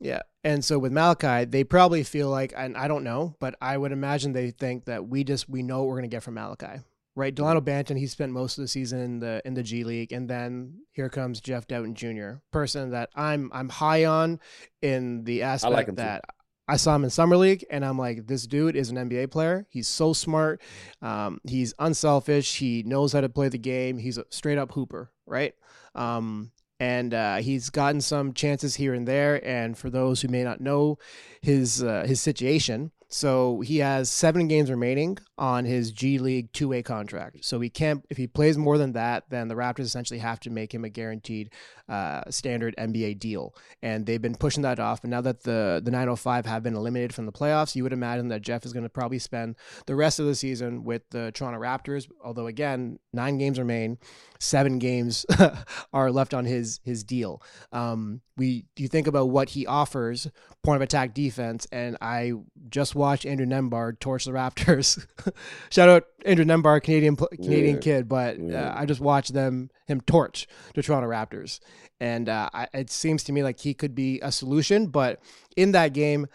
[SPEAKER 1] yeah. And so with Malachi, they probably feel like, and I don't know, but I would imagine they think that we just we know what we're gonna get from Malachi. Right, Delano Banton, he spent most of the season in the in the G League, and then here comes Jeff Dowtin Jr., person that I'm I'm high on in the aspect like that too. I saw him in summer league, and I'm like, this dude is an NBA player. He's so smart. Um, he's unselfish. He knows how to play the game. He's a straight up hooper, right? Um, and uh, he's gotten some chances here and there. And for those who may not know his uh, his situation, so he has seven games remaining on his G League two way contract. So he can't if he plays more than that, then the Raptors essentially have to make him a guaranteed uh, standard NBA deal. And they've been pushing that off. And now that the the 905 have been eliminated from the playoffs, you would imagine that Jeff is going to probably spend the rest of the season with the Toronto Raptors. Although again, nine games remain, seven games are left on his his deal. Um, we you think about what he offers, point of attack defense, and I just watched Andrew Nembhard torch the Raptors. Shout out Andrew Nembhard, Canadian Canadian yeah. kid, but yeah. uh, I just watched them him torch the Toronto Raptors, and uh, I, it seems to me like he could be a solution. But in that game,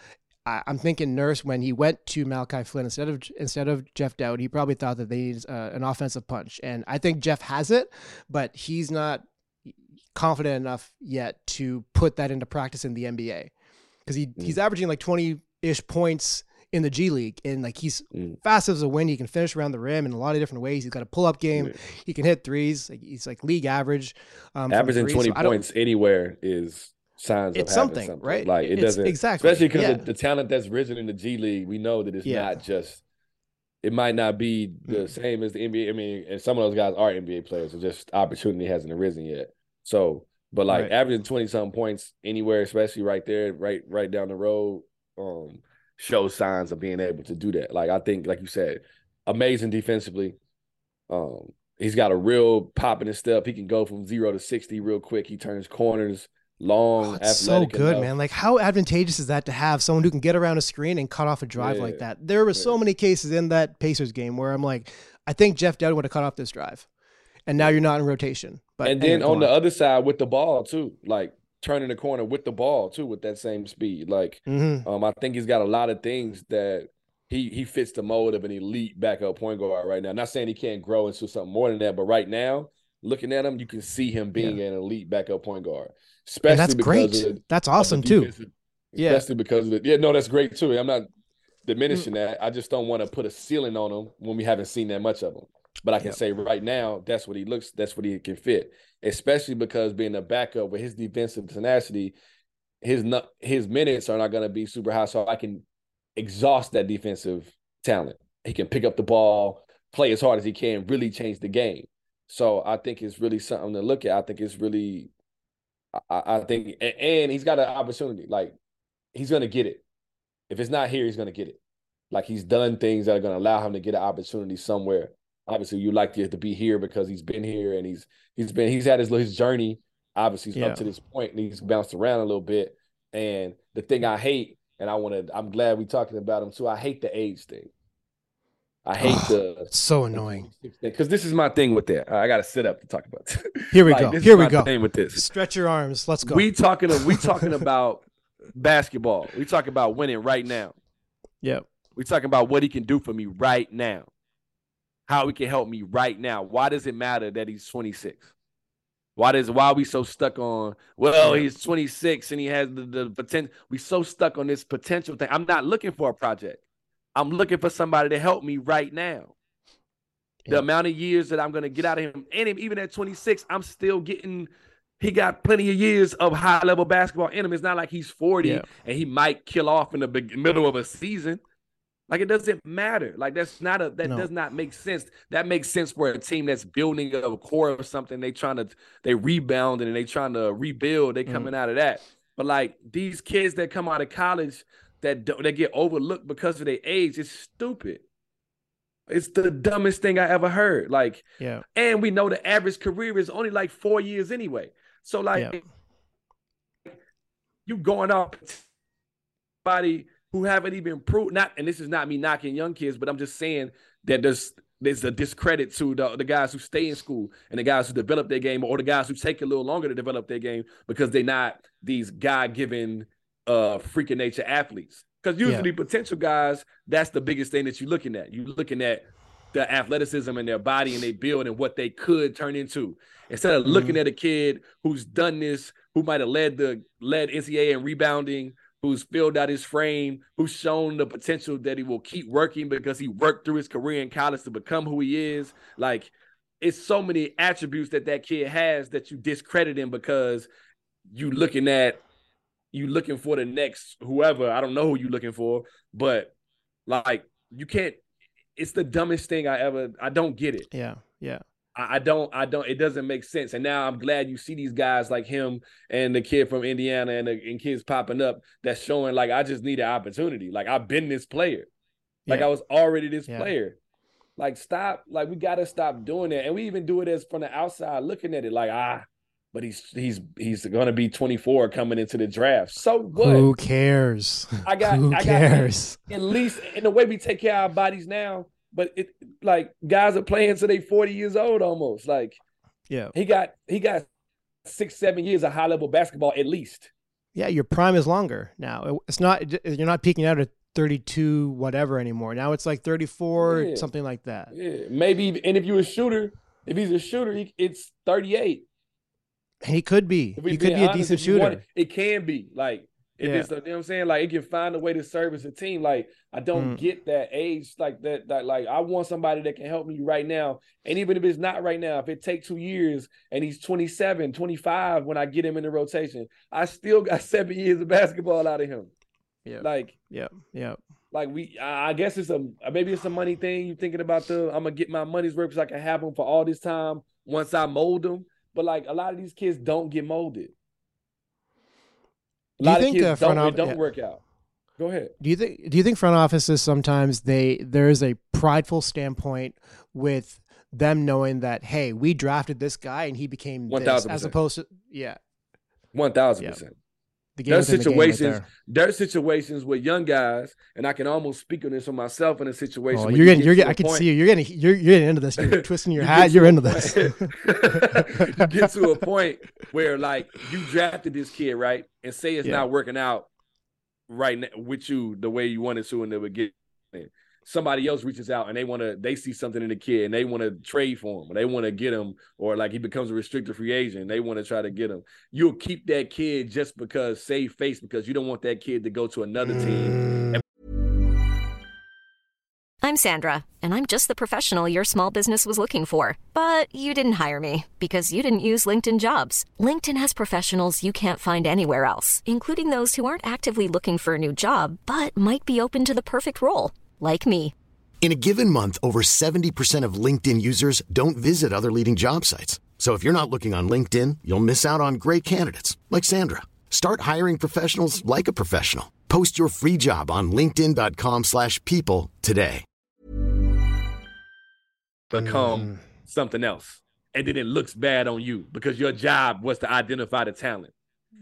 [SPEAKER 1] I, am thinking Nurse when he went to Malachi Flynn instead of instead of Jeff Dowd, he probably thought that they needed uh, an offensive punch, and I think Jeff has it, but he's not confident enough yet to put that into practice in the NBA because he mm. he's averaging like 20 ish points in the G League, and like he's mm. fast as a wind. He can finish around the rim in a lot of different ways. He's got a pull up game. Yeah. He can hit threes. He's like league average.
[SPEAKER 2] Um, Averaging twenty so points anywhere is signs. It's something, something, right? Like it it's, doesn't exactly, especially because yeah. the, the, talent that's risen in the G League. We know that it's yeah. not just. It might not be the mm. same as the NBA. I mean, and some of those guys are NBA players. It's just opportunity hasn't arisen yet. So, but like right. averaging twenty something points anywhere, especially right there, right right down the road. Um, shows signs of being able to do that. Like I think, like you said, amazing defensively. Um, he's got a real pop in his step. He can go from zero to sixty real quick. He turns corners long. Oh,
[SPEAKER 1] so good, enough. man. Like how advantageous is that to have someone who can get around a screen and cut off a drive yeah. like that? There were yeah. so many cases in that Pacers game where I'm like, I think Jeff Dowd would have cut off this drive, and now you're not in rotation. But
[SPEAKER 2] and then on the other side with the ball too, like turning the corner with the ball too with that same speed. Like mm-hmm. um, I think he's got a lot of things that he he fits the mold of an elite backup point guard right now. Not saying he can't grow into something more than that, but right now, looking at him, you can see him being yeah. an elite backup point guard.
[SPEAKER 1] Especially and that's great. The, that's awesome too.
[SPEAKER 2] Yeah. Especially because of it. Yeah, no, that's great too. I'm not diminishing mm. that. I just don't want to put a ceiling on him when we haven't seen that much of him. But I can say right now, that's what he looks, that's what he can fit especially because being a backup with his defensive tenacity, his his minutes are not going to be super high. So I can exhaust that defensive talent. He can pick up the ball, play as hard as he can, really change the game. So I think it's really something to look at. I think it's really, I, I think, and he's got an opportunity. Like he's going to get it. If it's not here, he's going to get it. Like he's done things that are going to allow him to get an opportunity somewhere obviously you like to, to be here because he's been here and he's he's been he's had his his journey obviously yeah. up to this point and he's bounced around a little bit and the thing i hate and i want to i'm glad we talking about him too i hate the age thing i hate oh, the
[SPEAKER 1] so annoying
[SPEAKER 2] because this is my thing with that i gotta sit up to talk about This.
[SPEAKER 1] here we like, go here we go thing with this stretch your arms let's go
[SPEAKER 2] we talking we talking about basketball we talking about winning right now
[SPEAKER 1] yep
[SPEAKER 2] we talking about what he can do for me right now how he can help me right now. Why does it matter that he's 26? Why does why are we so stuck on? Well, he's 26 and he has the, the potential. We so stuck on this potential thing. I'm not looking for a project. I'm looking for somebody to help me right now. The amount of years that I'm gonna get out of him, and even at 26, I'm still getting. He got plenty of years of high level basketball in him. It's not like he's 40
[SPEAKER 1] Yeah.
[SPEAKER 2] and he might kill off in the big, middle of a season. Like it doesn't matter. Like that's not a that
[SPEAKER 1] No.
[SPEAKER 2] does not make sense. That makes sense for a team that's building a core of something. They trying to they rebounding and they trying to rebuild. They mm-hmm. coming out of that. But like these kids that come out of college that don't, that get overlooked because of their age, it's stupid. It's the dumbest thing I ever heard. Like,
[SPEAKER 1] Yeah.
[SPEAKER 2] and we know the average career is only like four years anyway. So like,
[SPEAKER 1] Yeah.
[SPEAKER 2] you going off body who haven't even proved not and this is not me knocking young kids but i'm just saying that there's there's a discredit to the, the guys who stay in school and the guys who develop their game or the guys who take a little longer to develop their game because they're not these god-given uh freaking nature athletes. Because usually potential guys that's the biggest thing that you're looking at. You're looking at the athleticism in their body and they build and what they could turn into. Instead of looking at a kid who's done this who might have led the led ncaa in rebounding who's filled out his frame, who's shown the potential that he will keep working because he worked through his career in college to become who he is. Like, it's so many attributes that that kid has that you discredit him because you looking at you looking for the next whoever. I don't know who you looking for, but like you can't. It's the dumbest thing I ever. I don't get it.
[SPEAKER 1] Yeah. Yeah.
[SPEAKER 2] I I don't, I don't, it doesn't make sense. And now I'm glad you see these guys like him and the kid from Indiana and, the, and kids popping up that's showing like, I just need an opportunity. Like I've been this player. Like
[SPEAKER 1] Yeah.
[SPEAKER 2] I was already this
[SPEAKER 1] Yeah.
[SPEAKER 2] player. Like stop, like we got to stop doing that. And we even do it as from the outside looking at it like, ah, but he's, he's, he's going to be 24 coming into the draft. So what?
[SPEAKER 1] Who cares?
[SPEAKER 2] I got,
[SPEAKER 1] Who
[SPEAKER 2] I got
[SPEAKER 1] cares?
[SPEAKER 2] at least in the way we take care of our bodies now. But it like guys are playing till they 40 years old almost. Like
[SPEAKER 1] Yeah.
[SPEAKER 2] he got he got six, seven years of high level basketball at least.
[SPEAKER 1] Yeah. Your prime is longer now. It's not, you're not peaking out at 32, whatever anymore. Now it's like 34,
[SPEAKER 2] Yeah.
[SPEAKER 1] something like that.
[SPEAKER 2] Yeah, maybe. And if you're a shooter, if he's a shooter, he, it's 38.
[SPEAKER 1] He could be. He could be a
[SPEAKER 2] honest,
[SPEAKER 1] decent
[SPEAKER 2] you want
[SPEAKER 1] shooter.
[SPEAKER 2] it, it can be like if
[SPEAKER 1] Yeah.
[SPEAKER 2] it's you know what I'm saying. Like it can find a way to service a team. Like I don't
[SPEAKER 1] Mm.
[SPEAKER 2] get that age like that. That like I want somebody that can help me right now. And even if it's not right now, if it take two years and he's 27, 25 when I get him in the rotation, I still got seven years of basketball out of him.
[SPEAKER 1] Yeah.
[SPEAKER 2] Like
[SPEAKER 1] Yeah. Yeah.
[SPEAKER 2] like we I I guess it's a maybe it's a money thing. You thinking about the I'm gonna get my money's worth because I can have them for all this time once I mold them. But like a lot of these kids don't get molded. A
[SPEAKER 1] Do you
[SPEAKER 2] lot
[SPEAKER 1] think,
[SPEAKER 2] of kids
[SPEAKER 1] front
[SPEAKER 2] don't,
[SPEAKER 1] off-
[SPEAKER 2] don't
[SPEAKER 1] yeah.
[SPEAKER 2] work out. Go ahead.
[SPEAKER 1] Do you think do you think front offices sometimes they there is a prideful standpoint with them knowing that hey we drafted this guy and he became this
[SPEAKER 2] 1000%.
[SPEAKER 1] as opposed to yeah
[SPEAKER 2] One thousand
[SPEAKER 1] Yeah.
[SPEAKER 2] percent.
[SPEAKER 1] The game
[SPEAKER 2] There's
[SPEAKER 1] within the game right
[SPEAKER 2] situations.
[SPEAKER 1] there.
[SPEAKER 2] There's situations with young guys, and I can almost speak on this for myself in a situation.
[SPEAKER 1] Oh, you're
[SPEAKER 2] you
[SPEAKER 1] getting
[SPEAKER 2] get
[SPEAKER 1] you're getting I can
[SPEAKER 2] point-
[SPEAKER 1] see you you're getting you're, you're getting into this you're twisting your
[SPEAKER 2] You
[SPEAKER 1] hat you're into this
[SPEAKER 2] you get to a point where like you drafted this kid right and say it's
[SPEAKER 1] Yeah.
[SPEAKER 2] not working out right now with you the way you wanted to in the beginning somebody else reaches out and they want to they see something in the kid and they want to trade for him or they want to get him or like he becomes a restricted free agent they want to try to get him you'll keep that kid just because save face because you don't want that kid to go to another team mm.
[SPEAKER 3] I'm Sandra, and I'm just the professional your small business was looking for. But you didn't hire me because you didn't use LinkedIn jobs. LinkedIn has professionals you can't find anywhere else, including those who aren't actively looking for a new job but might be open to the perfect role, like me.
[SPEAKER 4] In a given month, over 70% of LinkedIn users don't visit other leading job sites. So if you're not looking on LinkedIn, you'll miss out on great candidates like Sandra. Start hiring professionals like a professional. Post your free job on linkedin.com/people slash people today.
[SPEAKER 2] become something else and then it looks bad on you because your job was to identify the talent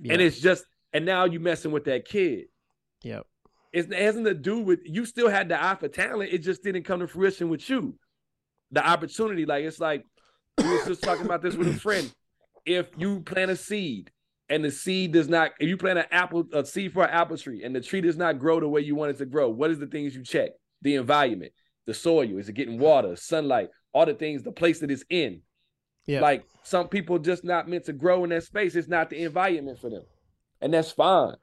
[SPEAKER 1] yeah.
[SPEAKER 2] and it's just and now you're messing with that kid
[SPEAKER 1] yep
[SPEAKER 2] It's, it hasn't to do with you still had the eye for talent. It just didn't come to fruition with you. The opportunity, like it's like we was just talking about this with a friend. If you plant a seed and the seed does not, if you plant an apple, a seed for an apple tree, and the tree does not grow the way you want it to grow, what is the things you check? The environment, the soil, is it getting water, sunlight, all the things, the place that it's in.
[SPEAKER 1] Yeah.
[SPEAKER 2] Like some people just not meant to grow in that space. It's not the environment for them. And that's fine.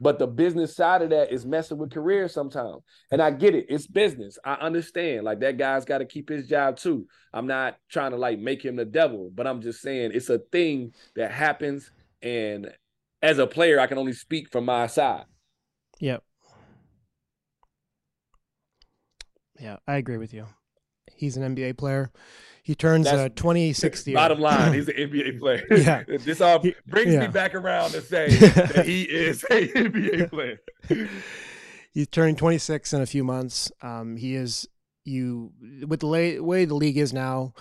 [SPEAKER 2] But the business side of that is messing with careers sometimes. And I get it. It's business. I understand. Like that guy's got to keep his job too. I'm not trying to like make him the devil, but I'm just saying it's a thing that happens. And as a player, I can only speak from my side.
[SPEAKER 1] Yep. Yeah, I agree with you. He's an NBA player. He turns uh, 26 year.
[SPEAKER 2] Bottom line, he's an NBA player.
[SPEAKER 1] Yeah.
[SPEAKER 2] this all brings
[SPEAKER 1] yeah.
[SPEAKER 2] me back around to say that he is an NBA player.
[SPEAKER 1] He's turning 26 in a few months. Um, he is you with the lay, way the league is now.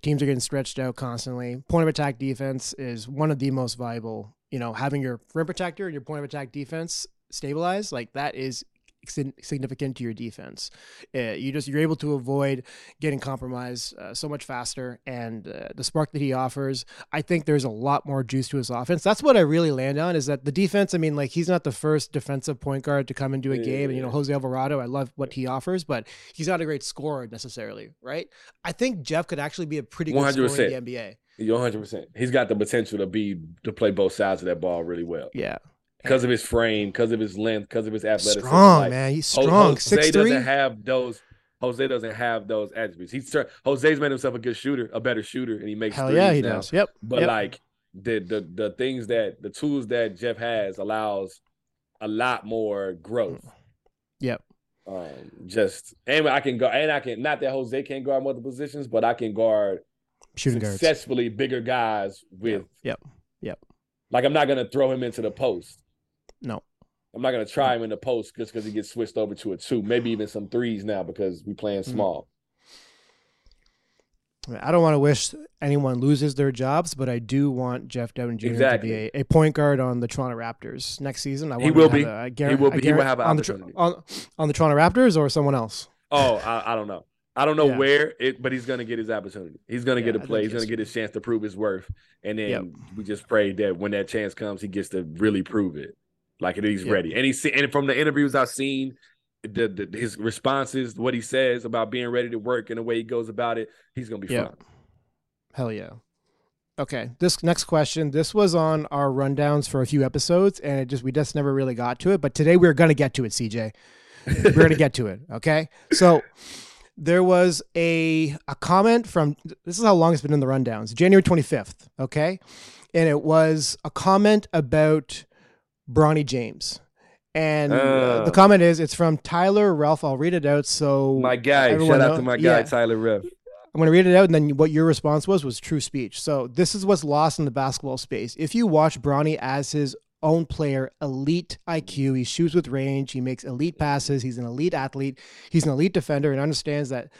[SPEAKER 1] Teams are getting stretched out constantly. Point of attack defense is one of the most valuable. You know, having your rim protector and your point of attack defense stabilized, like that is significant to your defense. Uh, you just you're able to avoid getting compromised uh, so much faster, and uh, the spark that he offers, I think there's a lot more juice to his offense. That's what I really land on is that the defense. I mean, like he's not the first defensive point guard to come into a game, and you know Jose Alvarado, I love what he offers, but he's not a great scorer necessarily, right? I think Jeff could actually be a pretty good scorer
[SPEAKER 2] 100%.
[SPEAKER 1] in the NBA.
[SPEAKER 2] You're 100. percent He's got the potential to be to play both sides of that ball really well
[SPEAKER 1] Yeah,
[SPEAKER 2] because of his frame, because of his length, because of his athleticism.
[SPEAKER 1] strong
[SPEAKER 2] Like,
[SPEAKER 1] man. He's strong.
[SPEAKER 2] Jose
[SPEAKER 1] three.
[SPEAKER 2] doesn't have those. Jose doesn't have those attributes. He's Jose's made himself a good shooter, a better shooter, and he makes
[SPEAKER 1] Hell yeah, he
[SPEAKER 2] now.
[SPEAKER 1] does. Yep.
[SPEAKER 2] But
[SPEAKER 1] yep.
[SPEAKER 2] like the the the things that the tools that Jeff has allows a lot more growth.
[SPEAKER 1] Yep.
[SPEAKER 2] Um, just and I can go and I can not that Jose can't guard multiple positions, but I can guard
[SPEAKER 1] shooting guards.
[SPEAKER 2] successfully bigger guys with
[SPEAKER 1] Yep. Yep.
[SPEAKER 2] like I'm not gonna throw him into the post.
[SPEAKER 1] No.
[SPEAKER 2] I'm not gonna try him in the post just because he gets switched over to a two, maybe even some threes now because we playing
[SPEAKER 1] Mm-hmm.
[SPEAKER 2] small.
[SPEAKER 1] I don't want to wish anyone loses their jobs, but I do want Jeff Dowtin Jr.
[SPEAKER 2] Exactly.
[SPEAKER 1] to be a, a point guard on the Toronto Raptors next season. I want
[SPEAKER 2] He will
[SPEAKER 1] to
[SPEAKER 2] be.
[SPEAKER 1] a- I
[SPEAKER 2] He will be. He will have an
[SPEAKER 1] on the
[SPEAKER 2] opportunity.
[SPEAKER 1] on, on the Toronto Raptors or someone else.
[SPEAKER 2] Oh, I, I don't know. I don't know
[SPEAKER 1] Yeah.
[SPEAKER 2] where it, but he's gonna get his opportunity. He's gonna
[SPEAKER 1] Yeah,
[SPEAKER 2] get a play. He's gonna get his chance to prove his worth. And then
[SPEAKER 1] Yep.
[SPEAKER 2] we just pray that when that chance comes, he gets to really prove it, like he's
[SPEAKER 1] Yep.
[SPEAKER 2] ready. And he's and from the interviews I've seen, the, the his responses, what he says about being ready to work and the way he goes about it, he's gonna be
[SPEAKER 1] Yeah.
[SPEAKER 2] fine.
[SPEAKER 1] Hell yeah. Okay, this next question. This was on our rundowns for a few episodes, and it just we just never really got to it. But today we're gonna get to it, CJ. We're gonna get to it. Okay, so there was a a comment from this is how long it's been in the rundowns, January twenty fifth. Okay, and it was a comment about Bronny James. And uh,
[SPEAKER 2] Uh.
[SPEAKER 1] the comment is, it's from Tyler Relph. I'll read it out. So
[SPEAKER 2] My guy, shout out to my guy
[SPEAKER 1] yeah.
[SPEAKER 2] Tyler Relph.
[SPEAKER 1] I'm going to read it out, and then what your response was was true speech. So this is what's lost in the basketball space. If you watch Bronny as his own player, elite IQ, he shoots with range, he makes elite passes, he's an elite athlete, he's an elite defender, and understands that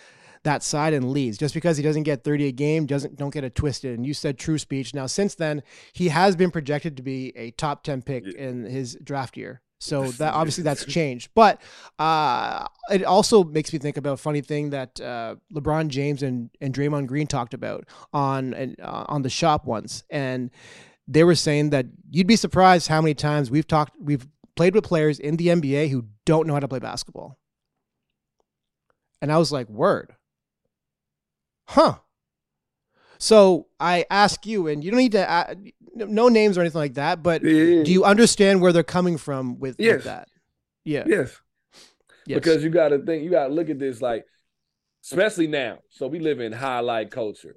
[SPEAKER 1] that side and leads. Just because he doesn't get 30 a game, doesn't don't get it twisted. And you said true speech. Now since then, he has been projected to be a top 10 pick in his draft year. So that obviously that's changed, but uh, it also makes me think about a funny thing that uh, LeBron James and, and Draymond Green talked about on uh, on the shop once, and they were saying that you'd be surprised how many times we've talked we've played with players in the NBA who don't know how to play basketball, and I was like, word, huh. So I ask you, and you don't need to, uh, no names or anything like that, but do you understand where they're coming from with, with
[SPEAKER 2] Yes.
[SPEAKER 1] that? Yeah.
[SPEAKER 2] Yes.
[SPEAKER 1] Yes.
[SPEAKER 2] Because you got to think, you got to look at this like, especially now. So we live in highlight culture,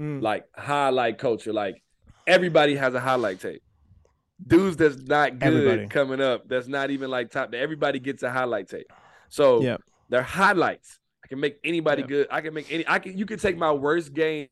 [SPEAKER 1] Mm.
[SPEAKER 2] like highlight culture. Like everybody has a highlight tape. Dudes that's not good
[SPEAKER 1] Everybody.
[SPEAKER 2] coming up, that's not even like top. Everybody gets a highlight tape. So
[SPEAKER 1] Yeah.
[SPEAKER 2] they're highlights. Can make anybody
[SPEAKER 1] Yeah.
[SPEAKER 2] good. I can make any. I can. You can take my worst game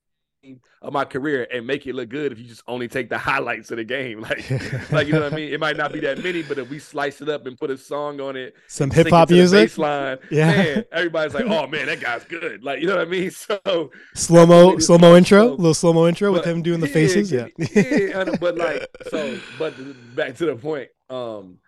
[SPEAKER 2] of my career and make it look good if you just only take the highlights of the game. Like, like you know what I mean? It might not be that many, but if we slice it up and put a song on it,
[SPEAKER 1] Some hip hop
[SPEAKER 2] it to the
[SPEAKER 1] music,
[SPEAKER 2] baseline,
[SPEAKER 1] Yeah.
[SPEAKER 2] man, everybody's like, "Oh man, that guy's good." Like, you know what I mean? So
[SPEAKER 1] slow mo, slow mo intro,
[SPEAKER 2] slow.
[SPEAKER 1] little slow mo intro with him doing the faces. Yeah.
[SPEAKER 2] yeah, but like, so, but back to the point. Um,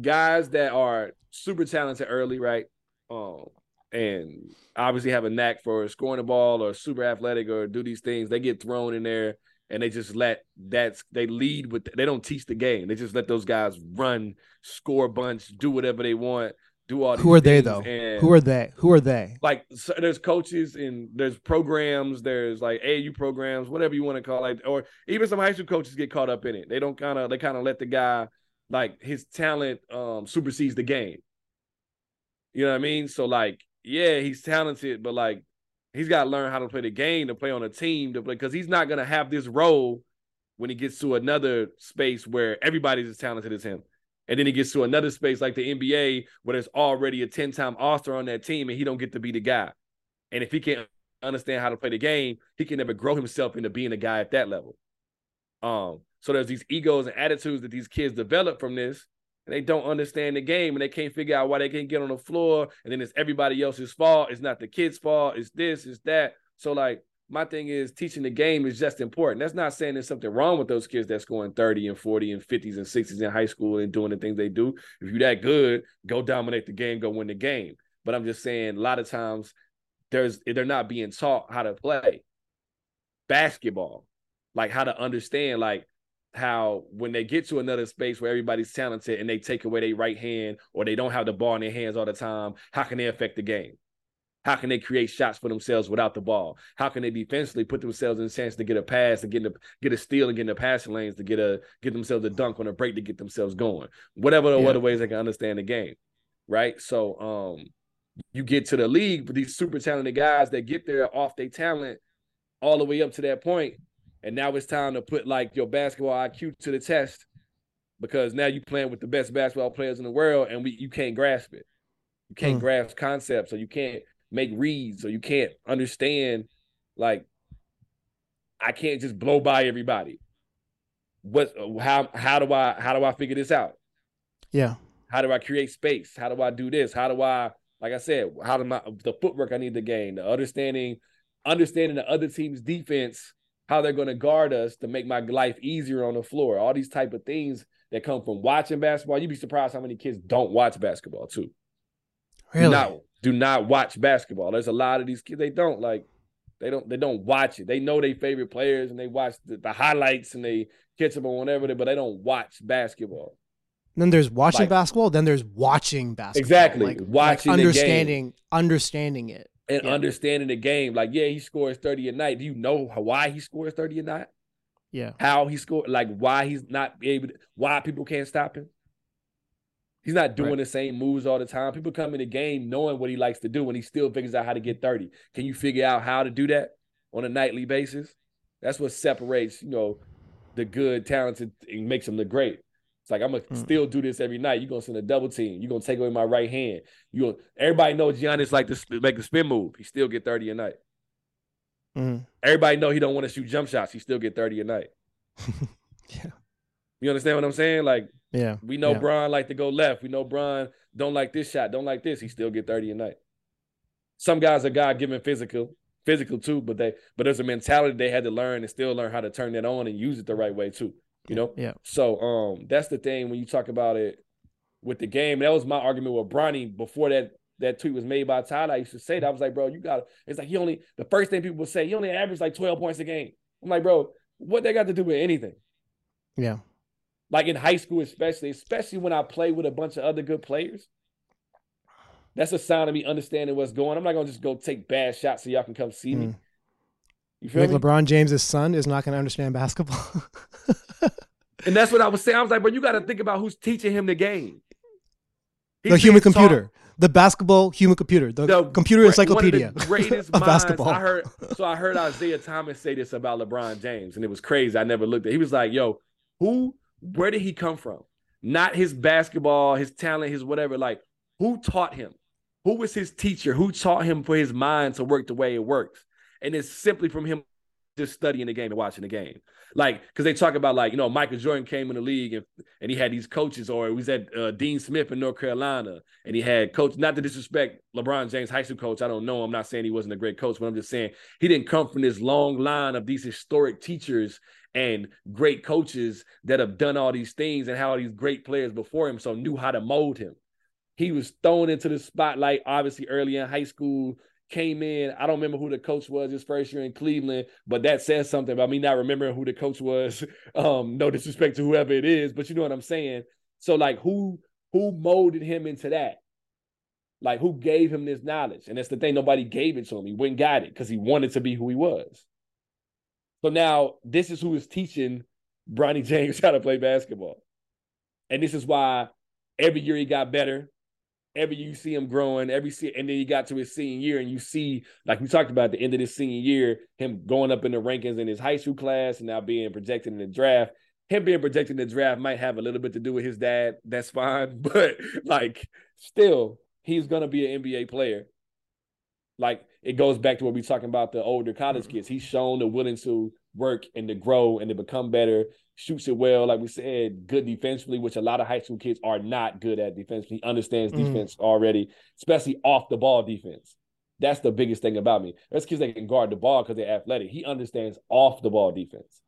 [SPEAKER 2] guys that are super talented early, right? Um, and obviously have a knack for scoring the ball or super athletic or do these things. They get thrown in there and they just let that's they lead with they don't teach the game. They just let those guys run, score a bunch, do whatever they want, do all.
[SPEAKER 1] Who are they though?
[SPEAKER 2] and-
[SPEAKER 1] Who are they? Who are they?
[SPEAKER 2] like so there's coaches and there's programs, there's like AU programs, whatever you want to call it, or even some high school coaches get caught up in it. They don't kind of they kind of let the guy like his talent um supersedes the game. You know what I mean? So like, yeah, he's talented, but like he's got to learn how to play the game to play on a team to play because he's not gonna have this role when he gets to another space where everybody's as talented as him. And then he gets to another space like the NBA where there's already a 10-time all-star on that team and he don't get to be the guy. And if he can't understand how to play the game, he can never grow himself into being a guy at that level. Um, so there's these egos and attitudes that these kids develop from this, and they don't understand the game and they can't figure out why they can't get on the floor. And then it's everybody else's fault. It's not the kid's fault. It's this, it's that. So like my thing is teaching the game is just important. That's not saying there's something wrong with those kids that's going 30 and 40 and 50s and 60s in high school and doing the things they do. If you're that good, go dominate the game, go win the game. But I'm just saying a lot of times there's they're not being taught how to play basketball, like how to understand like how when they get to another space where everybody's talented and they take away their right hand or they don't have the ball in their hands all the time, how can they affect the game? How can they create shots for themselves without the ball? How can they defensively put themselves in a chance to get a pass, to get a get a steal and get in the passing lanes, to get a get themselves a dunk on a break to get themselves going? Whatever the
[SPEAKER 1] Yeah.
[SPEAKER 2] other ways they can understand the game, right? So um, you get to the league with these super talented guys that get there off their talent all the way up to that point, and now it's time to put like your basketball IQ to the test because now you're playing with the best basketball players in the world, and we you can't grasp it. You can't
[SPEAKER 1] Mm.
[SPEAKER 2] grasp concepts, or you can't make reads, or you can't understand. Like, I can't just blow by everybody. What? How? How do I? How do I figure this out?
[SPEAKER 1] Yeah.
[SPEAKER 2] How do I create space? How do I do this? How do I, like I said, how do my the footwork I need to gain, the understanding, understanding the other team's defense, how they're going to guard us to make my life easier on the floor. All these type of things that come from watching basketball. You'd be surprised how many kids don't watch basketball too.
[SPEAKER 1] Really?
[SPEAKER 2] Do not do not watch basketball. There's a lot of these kids they don't like. They don't they don't watch it. They know their favorite players and they watch the, the highlights and they catch them on whatever, but they don't watch basketball.
[SPEAKER 1] Then there's watching
[SPEAKER 2] Like-
[SPEAKER 1] basketball. Then there's watching basketball.
[SPEAKER 2] Exactly.
[SPEAKER 1] Like,
[SPEAKER 2] Watching
[SPEAKER 1] like understanding, understanding it.
[SPEAKER 2] And
[SPEAKER 1] Yeah.
[SPEAKER 2] understanding the game. Like, yeah, he scores 30 a night. Do you know why he scores 30 a night?
[SPEAKER 1] Yeah.
[SPEAKER 2] How he scored, like why he's not able to, why people can't stop him? He's not doing
[SPEAKER 1] Right.
[SPEAKER 2] the same moves all the time. People come in the game knowing what he likes to do, and he still figures out how to get 30. Can you figure out how to do that on a nightly basis? That's what separates, you know, the good, talented, and makes them the great. Like I'm gonna
[SPEAKER 1] Mm.
[SPEAKER 2] still do this every night. You're gonna send a double team. You're gonna take away my right hand. You gonna, everybody knows Giannis like to make the spin move. He still get 30 a night.
[SPEAKER 1] Mhm.
[SPEAKER 2] Everybody know he don't want to shoot jump shots. He still get 30 a night.
[SPEAKER 1] Yeah.
[SPEAKER 2] You understand what I'm saying? Like
[SPEAKER 1] Yeah.
[SPEAKER 2] we know
[SPEAKER 1] yeah.
[SPEAKER 2] Bron like to go left. We know Bron don't like this shot, don't like this. He still get 30 a night. Some guys are God given physical, physical too, but they but there's a mentality they had to learn and still learn how to turn that on and use it the right way too. You know?
[SPEAKER 1] Yeah.
[SPEAKER 2] So um that's the thing when you talk about it with the game. That was my argument with Bronny before that that tweet was made by Tyler. I used to say that. I was like, bro, you got it's like he only the first thing people say, he only averaged like 12 points a game. I'm like, bro, what they got to do with anything?
[SPEAKER 1] Yeah.
[SPEAKER 2] like in high school, especially, especially when I play with a bunch of other good players. That's a sign of me understanding what's going. I'm not gonna just go take bad shots so y'all can come see me. You feel
[SPEAKER 1] Like
[SPEAKER 2] me?
[SPEAKER 1] LeBron James's son is not going to understand basketball.
[SPEAKER 2] And that's what I was saying. I was like, but you got to think about who's teaching him the game.
[SPEAKER 1] the human
[SPEAKER 2] being taught-
[SPEAKER 1] computer, the basketball human computer, the,
[SPEAKER 2] the
[SPEAKER 1] computer encyclopedia
[SPEAKER 2] of the greatest
[SPEAKER 1] of basketball.
[SPEAKER 2] I heard. So I heard Isaiah Thomas say this about LeBron James, and it was crazy. I never looked at. He was like, "Yo, who? Where did he come from? Not his basketball, his talent, his whatever. Like, who taught him? Who was his teacher? Who taught him for his mind to work the way it works? And it's simply from him just studying the game and watching the game. Like, because they talk about like, you know, Michael Jordan came in the league and, and he had these coaches, or he was at uh, Dean Smith in North Carolina, and he had coach. Not to disrespect LeBron James, high school coach. I don't know. I'm not saying he wasn't a great coach, but I'm just saying he didn't come from this long line of these historic teachers and great coaches that have done all these things and how these great players before him, so knew how to mold him. He was thrown into the spotlight, obviously early in high school. Came in. I don't remember who the coach was his first year in Cleveland, but that says something about me not remembering who the coach was. Um, no disrespect to whoever it is, but you know what I'm saying. So like, who who molded him into that? Like, who gave him this knowledge? And that's the thing, nobody gave it to him. He went got it because he wanted to be who he was. So now this is who is teaching Bronny James how to play basketball. And this is why every year he got better. Every you see him growing, every se- and then he got to his senior year, and you see, like we talked about at the end of this senior year, him going up in the rankings in his high school class and now being projected in the draft. Him being projected in the draft might have a little bit to do with his dad. That's fine. But like still, he's gonna be an NBA player. Like it goes back to what we talking about the older college mm-hmm. kids. He's shown the willing to work and to grow and to become better. Shoots it well, like we said, good defensively, which a lot of high school kids are not good at defensively. He understands
[SPEAKER 1] Mm.
[SPEAKER 2] defense already, especially off the ball defense. That's the biggest thing about me. There's kids that can guard the ball because they're athletic. He understands off the ball defense.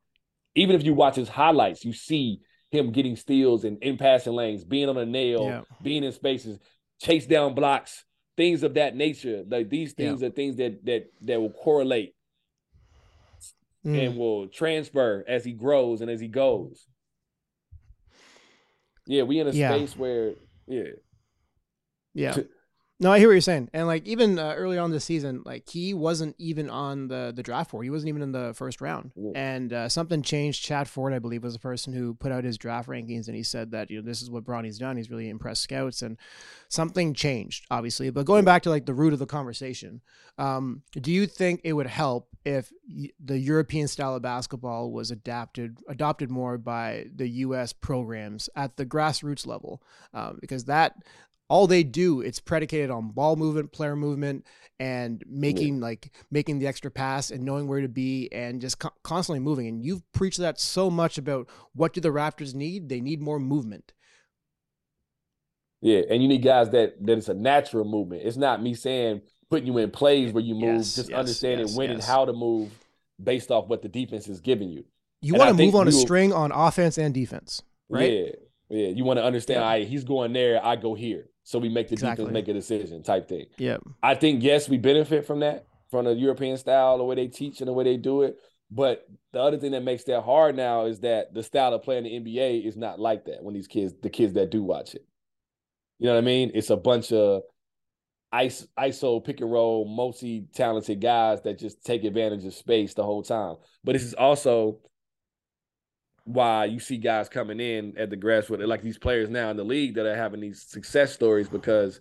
[SPEAKER 2] Even if you watch his highlights, you see him getting steals and in passing lanes, being on a nail,
[SPEAKER 1] Yeah.
[SPEAKER 2] being in spaces, chase down blocks, things of that nature. Like these things are things that that that will correlate
[SPEAKER 1] Mm.
[SPEAKER 2] and will transfer as he grows and as he goes. Yeah, we in a
[SPEAKER 1] Yeah.
[SPEAKER 2] space where yeah.
[SPEAKER 1] Yeah.
[SPEAKER 2] to-
[SPEAKER 1] No, I hear what you're saying. And like even uh, early on this season, like he wasn't even on the the draft board. He wasn't even in the first round.
[SPEAKER 2] Yeah.
[SPEAKER 1] And uh, something changed. Chad Ford, I believe, was the person who put out his draft rankings, and he said that you know this is what Bronny's done. He's really impressed scouts, and something changed, obviously. But going back to like the root of the conversation, um, do you think it would help if y- the European style of basketball was adapted adopted more by the U.S. programs at the grassroots level? Um, because that all they do it's predicated on ball movement player movement and making like making the extra pass and knowing where to be and just co- constantly moving and you've preached that so much about what do the raptors need they need more movement
[SPEAKER 2] Yeah, and you need guys that that it's a natural movement. It's not me saying putting you in plays where you move,
[SPEAKER 1] Yes,
[SPEAKER 2] just
[SPEAKER 1] yes,
[SPEAKER 2] understanding
[SPEAKER 1] yes,
[SPEAKER 2] when and how to move based off what the defense is giving you.
[SPEAKER 1] you
[SPEAKER 2] And
[SPEAKER 1] want to move on a string on offense and defense right
[SPEAKER 2] Yeah. Yeah. You want to understand,
[SPEAKER 1] Yeah.
[SPEAKER 2] all right, he's going there, I go here. So we make the
[SPEAKER 1] Exactly.
[SPEAKER 2] defense make a decision type thing.
[SPEAKER 1] yeah
[SPEAKER 2] I think yes, we benefit from that, from the European style, the way they teach and the way they do it. But the other thing that makes that hard now is that the style of playing the NBA is not like that when these kids, the kids that do watch it. You know what I mean? It's a bunch of ice, ISO pick and roll, multi-talented guys that just take advantage of space the whole time. But this is also why you see guys coming in at the grassroots, like these players now in the league that are having these success stories because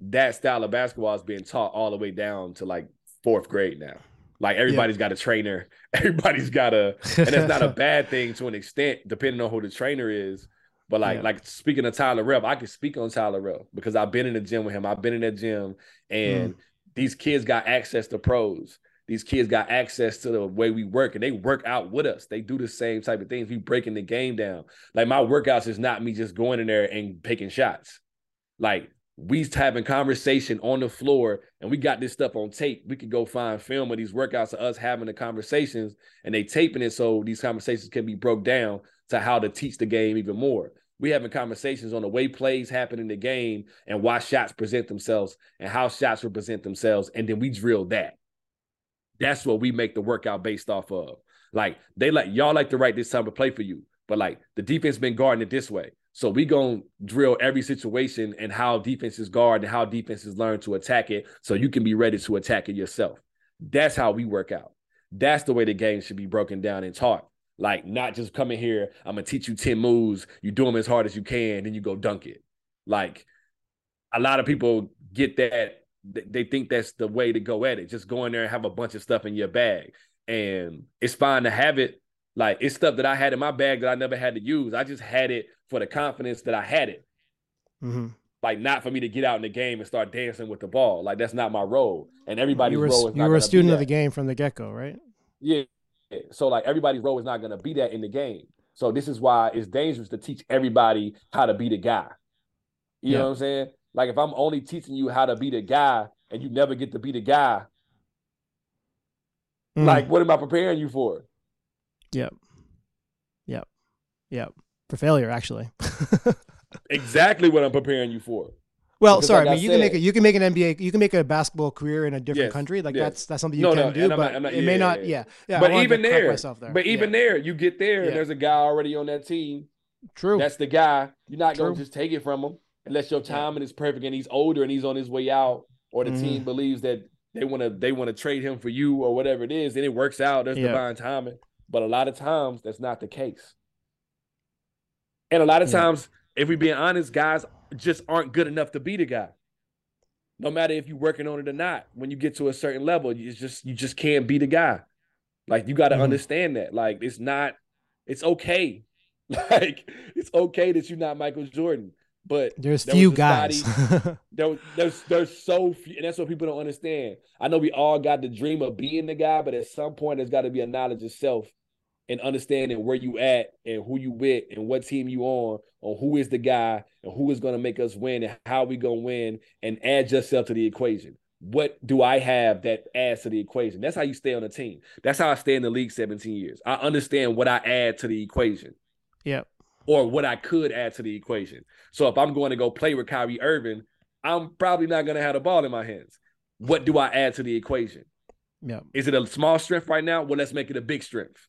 [SPEAKER 2] that style of basketball is being taught all the way down to like fourth grade now. Like everybody's got a trainer, everybody's got a, and that's not a bad thing to an extent, depending on who the trainer is. But like,
[SPEAKER 1] Yeah.
[SPEAKER 2] like speaking of Tyler Relph, I can speak on Tyler Relph because I've been in the gym with him. I've been in that gym, mm. and these kids got access to pros. These kids got access to the way we work, and they work out with us. They do the same type of things. We breaking the game down. Like my workouts is not me just going in there and taking shots. Like we having conversation on the floor, and we got this stuff on tape. We could go find film of these workouts of us having the conversations, and they taping it so these conversations can be broke down to how to teach the game even more. We having conversations on the way plays happen in the game and why shots present themselves and how shots represent themselves, and then we drill that. That's what we make the workout based off of. Like they like y'all like to write this time to play for you, but like the defense been guarding it this way. So we gonna drill every situation and how defenses guard and how defenses learn to attack it, so you can be ready to attack it yourself. That's how we work out. That's the way the game should be broken down and taught. Like not just coming here, I'm gonna teach you 10 moves, you do them as hard as you can, then you go dunk it. Like a lot of people get that th- they think that's the way to go at it. Just go in there and have a bunch of stuff in your bag. And it's fine to have it. Like it's stuff that I had in my bag that I never had to use. I just had it for the confidence that I had it.
[SPEAKER 1] hmm
[SPEAKER 2] Like not for me to get out in the game and start dancing with the ball. Like that's not my role. And everybody's
[SPEAKER 1] you were,
[SPEAKER 2] role is
[SPEAKER 1] you were a student of the game from the get-go right
[SPEAKER 2] Yeah. So like everybody's role is not gonna be that in the game. So this is why it's dangerous to teach everybody how to be the guy. You
[SPEAKER 1] Yeah.
[SPEAKER 2] know what I'm saying? Like if I'm only teaching you how to be the guy and you never get to be the guy,
[SPEAKER 1] Mm.
[SPEAKER 2] like what am I preparing you for?
[SPEAKER 1] yep yep yep for failure actually
[SPEAKER 2] Exactly what I'm preparing you for.
[SPEAKER 1] Well,
[SPEAKER 2] Because
[SPEAKER 1] sorry.
[SPEAKER 2] like
[SPEAKER 1] I
[SPEAKER 2] I
[SPEAKER 1] mean, you can make
[SPEAKER 2] said-
[SPEAKER 1] a you can make an NBA, you can make a basketball career in a different
[SPEAKER 2] Yes,
[SPEAKER 1] country. Like
[SPEAKER 2] yes.
[SPEAKER 1] that's that's something you
[SPEAKER 2] No,
[SPEAKER 1] can
[SPEAKER 2] no,
[SPEAKER 1] do, but
[SPEAKER 2] not- not-
[SPEAKER 1] it may
[SPEAKER 2] yeah,
[SPEAKER 1] not.
[SPEAKER 2] yeah,
[SPEAKER 1] Yeah, yeah.
[SPEAKER 2] But even there,
[SPEAKER 1] there.
[SPEAKER 2] but even
[SPEAKER 1] Yeah.
[SPEAKER 2] there, you get there
[SPEAKER 1] Yeah.
[SPEAKER 2] and there's a guy already on that team.
[SPEAKER 1] true.
[SPEAKER 2] That's the guy. You're not
[SPEAKER 1] True.
[SPEAKER 2] gonna just take it from him. Unless your timing is perfect and he's older and he's on his way out, or the
[SPEAKER 1] Mhm.
[SPEAKER 2] team believes that they want to they want to trade him for you or whatever it is, then it works out. There's
[SPEAKER 1] Yeah.
[SPEAKER 2] divine timing. But a lot of times that's not the case. And a lot of
[SPEAKER 1] Yeah.
[SPEAKER 2] times, if we're being honest, guys just aren't good enough to be the guy. No matter if you're working on it or not, when you get to a certain level, you just you just can't be the guy. Like you got to
[SPEAKER 1] Mhm.
[SPEAKER 2] understand that. Like it's not, it's okay. Like it's okay that you're not Michael Jordan. But
[SPEAKER 1] There's
[SPEAKER 2] there
[SPEAKER 1] few guys.
[SPEAKER 2] there, was- there's there's so few, and that's what people don't understand. I know we all got the dream of being the guy, but at some point there's got to be a knowledge of self and understanding where you at and who you with and what team you on, on who is the guy and who is going to make us win and how we gonna win, and add yourself to the equation. What do I have that adds to the equation? That's how you stay on a team. That's how I stay in the league 17 years. I understand what I add to the equation
[SPEAKER 1] yep.
[SPEAKER 2] or what I could add to the equation. So if I'm going to go play with Kyrie Irving, I'm probably not going to have the ball in my hands. What do I add to the equation?
[SPEAKER 1] Yep.
[SPEAKER 2] Is it a small strength right now? Well, let's make it a big strength.